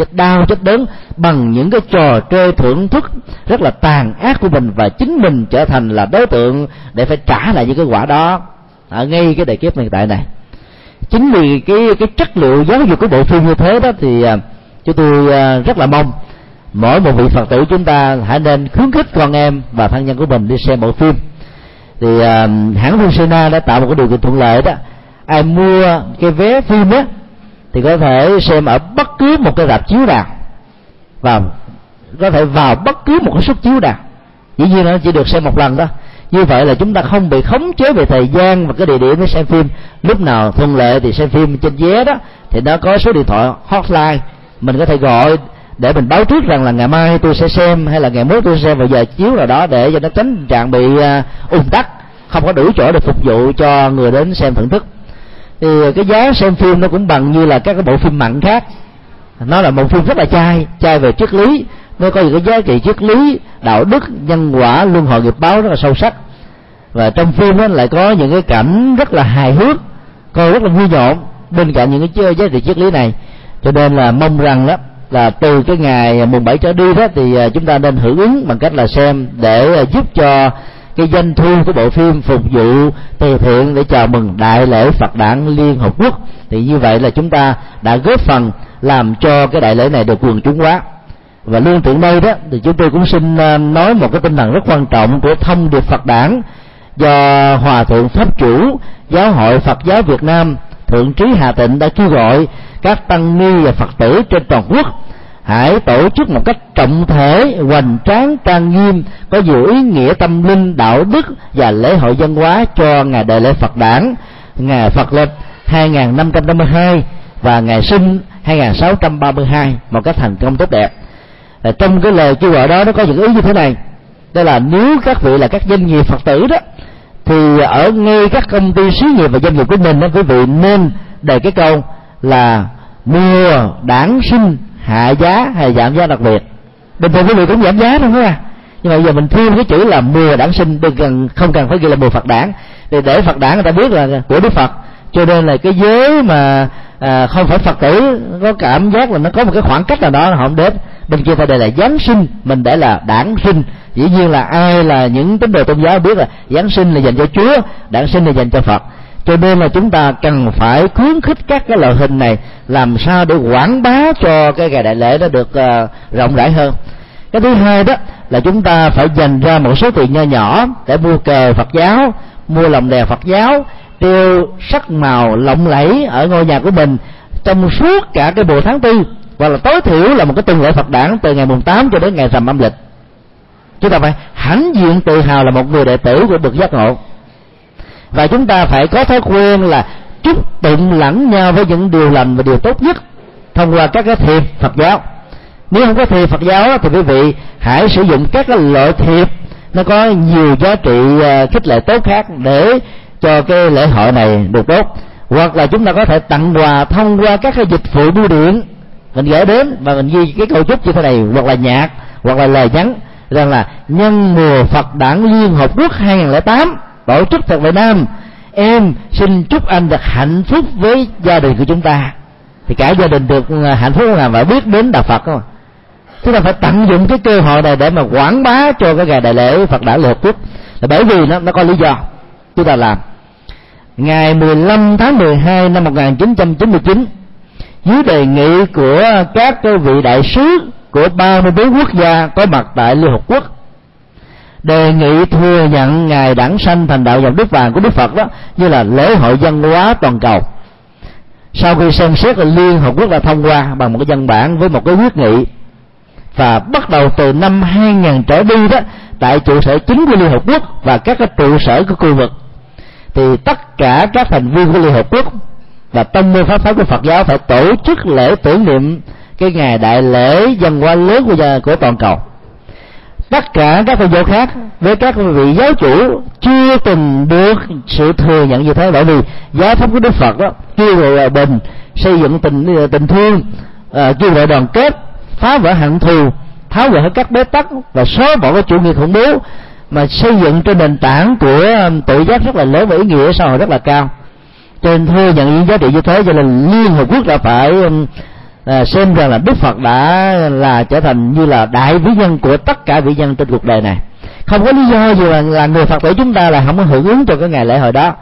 chết đau, chết đớn bằng những cái trò chơi thưởng thức rất là tàn ác của mình và chính mình trở thành là đối tượng để phải trả lại những cái quả đó. Ở ngay cái đại kiếp hiện tại này. Chính vì cái cái chất liệu giáo dục của bộ phim như thế đó thì à, chúng tôi à, rất là mong mỗi một vị phật tử chúng ta hãy nên khuyến khích con em và thân nhân của mình đi xem bộ phim. Thì hãng phim Sina đã tạo một cái điều kiện thuận lợi đó. Ai mua cái vé phim á thì có thể xem ở bất cứ một cái rạp chiếu nào và có thể vào bất cứ một cái suất chiếu nào dĩ nhiên nó chỉ được xem một lần đó như vậy là chúng ta không bị khống chế về thời gian và cái địa điểm để xem phim. Lúc nào thuận lợi thì xem phim trên vé đó thì nó có số điện thoại hotline. Mình có thể gọi để mình báo trước rằng là ngày mai tôi sẽ xem hay là ngày mốt tôi sẽ xem vào giờ chiếu nào đó để cho nó tránh trạng bị uh, ùn tắc không có đủ chỗ để phục vụ cho người đến xem thưởng thức thì ờ, cái giá xem phim nó cũng bằng như là các cái bộ phim mặn khác. Nó là một phim rất là chai chai về triết lý. Nó có những cái giá trị triết lý, đạo đức, nhân quả, luân hồi nghiệp báo rất là sâu sắc. Và trong phim nó lại có những cái cảnh rất là hài hước, coi rất là vui nhộn bên cạnh những cái giá trị triết lý này. Cho nên là mong rằng đó là từ cái ngày mùng 7 trở đi đó thì ờ, chúng ta nên hưởng ứng bằng cách là xem để ờ, giúp cho cái doanh thu của bộ phim phục vụ từ thiện để chào mừng đại lễ Phật đản Liên Hợp Quốc. Thì như vậy là chúng ta đã góp phần làm cho cái đại lễ này được quần chúng hóa. Và lương tiện đây đó, thì chúng tôi cũng xin à, nói một cái tinh thần rất quan trọng của thông điệp Phật đản do hòa thượng pháp chủ, giáo hội Phật giáo Việt Nam, thượng trí Hà Tịnh đã kêu gọi các tăng ni và Phật tử trên toàn quốc hãy tổ chức một cách trọng thể, hoành tráng, trang nghiêm, có nhiều ý nghĩa tâm linh, đạo đức và lễ hội văn hóa cho ngày đại lễ Phật đản ngày Phật lịch 2552 và ngày sinh 2632 một cách thành công tốt đẹp. Trong cái lời kêu gọi đó, nó có những ý như thế này. Đó là nếu các vị là các doanh nghiệp phật tử đó, thì ở ngay các công ty xí nghiệp và doanh nghiệp của mình đó, quý vị nên đề cái câu là mùa đảng sinh hạ giá hay giảm giá đặc biệt? Bình thường quý vị cũng giảm giá đúng không à nhưng mà giờ mình thêm cái chữ là mùa đảng sinh đừng cần không cần phải ghi là mùa phật đảng để để phật đảng người ta biết là của đức phật. Cho nên là cái giới mà à, không phải phật tử có cảm giác là nó có một cái khoảng cách nào đó họ không đến. Bên kia ta đây là giáng sinh mình để là đảng sinh. Dĩ nhiên là ai là những tín đồ tôn giáo biết là giáng sinh là dành cho chúa đảng sinh là dành cho phật cho nên là chúng ta cần phải khuyến khích các cái loại hình này làm sao để quảng bá cho cái ngày đại lễ nó được uh, rộng rãi hơn. Cái thứ hai đó là chúng ta phải dành ra một số tiền nho nhỏ để mua cờ phật giáo mua lồng đèn phật giáo tiêu sắc màu lộng lẫy ở ngôi nhà của mình trong suốt cả cái mùa tháng tư hoặc là tối thiểu là một cái tuần lễ Phật đản từ ngày mùng 8 cho đến ngày rằm âm lịch. Chúng ta phải hãnh diện tự hào là một người đệ tử của bậc giác ngộ và chúng ta phải có thói quen là chúc tụng lẫn nhau với những điều lành và điều tốt nhất thông qua các cái thiệp Phật giáo. Nếu không có thiệp Phật giáo thì quý vị hãy sử dụng các cái loại thiệp nó có nhiều giá trị à, khích lệ tốt khác để cho cái lễ hội này được tốt. Hoặc là chúng ta có thể tặng quà thông qua các cái dịch vụ bưu điện. Mình gửi đến và mình ghi cái câu chúc như thế này, hoặc là nhạc, hoặc là lời nhắn rằng là nhân mùa Phật đản Liên Hợp Quốc 2008 tổ chức tại Việt Nam, em xin chúc anh được hạnh phúc với gia đình của chúng ta. Thì cả gia đình được à, hạnh phúc là phải biết đến đạo Phật không chúng ta phải tận dụng cái cơ hội này để mà quảng bá cho cái ngày đại lễ Phật đản Liên Hợp Quốc là bởi vì nó nó có lý do. Chúng ta làm. Ngày 15 tháng 12 năm 1999 dưới đề nghị của các vị đại sứ của 34 quốc gia có mặt tại Liên Hợp Quốc đề nghị thừa nhận ngài đản sanh thành đạo dòng đức vàng của Đức Phật đó, như là lễ hội văn hóa toàn cầu. Sau khi xem xét là Liên Hợp Quốc đã thông qua bằng một cái văn bản với một cái quyết nghị, và bắt đầu từ năm 2000 trở đi đó, tại trụ sở chính của Liên Hợp Quốc và các cái trụ sở của khu vực, thì tất cả các thành viên của Liên Hợp Quốc và tâm môn pháp pháp của Phật giáo phải tổ chức lễ tưởng niệm cái ngày đại lễ dân hóa lớn của của toàn cầu tất cả các thầy giáo khác với các vị giáo chủ chưa từng được sự thừa nhận như thế. Bởi vì giáo pháp của đức phật đó kêu gọi hòa bình xây dựng tình ờ, tình thương à, kêu gọi đoàn kết phá vỡ hận thù tháo gỡ các bế tắc và xóa bỏ cái chủ nghĩa khủng bố mà xây dựng trên nền tảng của ờ, tự giác rất là lớn và ý nghĩa xã hội rất là cao. Trên thừa nhận những giá trị như thế cho nên liên hợp quốc đã phải à, xem rằng là đức phật đã là trở thành như là đại vĩ nhân của tất cả vĩ nhân trên cuộc đời này. Không có lý do gì là, là người phật tử chúng ta là không có hưởng ứng cho cái ngày lễ hội đó.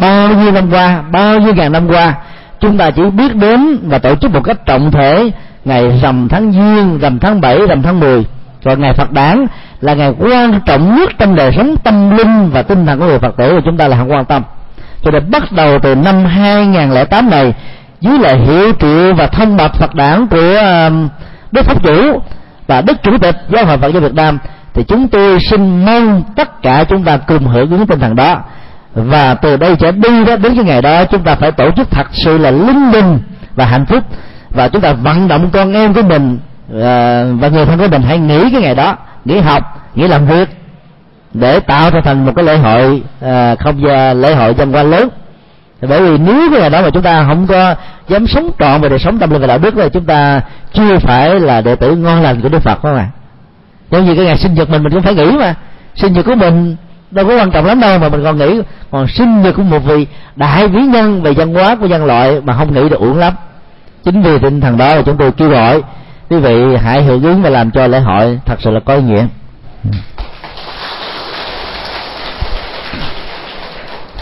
Bao nhiêu năm qua bao nhiêu ngàn năm qua chúng ta chỉ biết đến và tổ chức một cách trọng thể ngày rằm tháng giêng rằm tháng 7, rằm tháng 10 rồi ngày Phật đản là ngày quan trọng nhất trong đời sống tâm linh và tinh thần của người Phật tử của chúng ta là không quan tâm. Cho nên bắt đầu từ năm 2008 này dưới lời hiệu triệu và thông bạch Phật đảng của ờ, Đức Pháp Chủ và Đức Chủ tịch Giáo hội Phật giáo Việt Nam, thì chúng tôi xin mong tất cả chúng ta cùng hưởng ứng tinh thần đó. Và từ đây trở đi đó đến cái ngày đó, chúng ta phải tổ chức thật sự là linh đình và hạnh phúc. Và chúng ta vận động con em của mình ờ, và người thân của mình hãy nghỉ cái ngày đó, nghỉ học, nghỉ làm việc để tạo ra thành một cái lễ hội ờ, không gian lễ hội dân quan lớn bởi vì nếu cái ngày đó mà chúng ta không có dám sống trọn về đời sống tâm linh và đạo đức, thì chúng ta chưa phải là đệ tử ngon lành của đức phật không à giống như cái ngày sinh nhật mình mình cũng phải nghĩ mà. Sinh nhật của mình đâu có quan trọng lắm đâu mà mình còn nghĩ còn sinh nhật của một vị đại vĩ nhân về văn hóa của nhân loại mà không nghĩ được uổng lắm. Chính vì tinh thần đó là chúng tôi kêu gọi quý vị hãy hưởng ứng và làm cho lễ hội thật sự là có ý nghĩa. Ừ.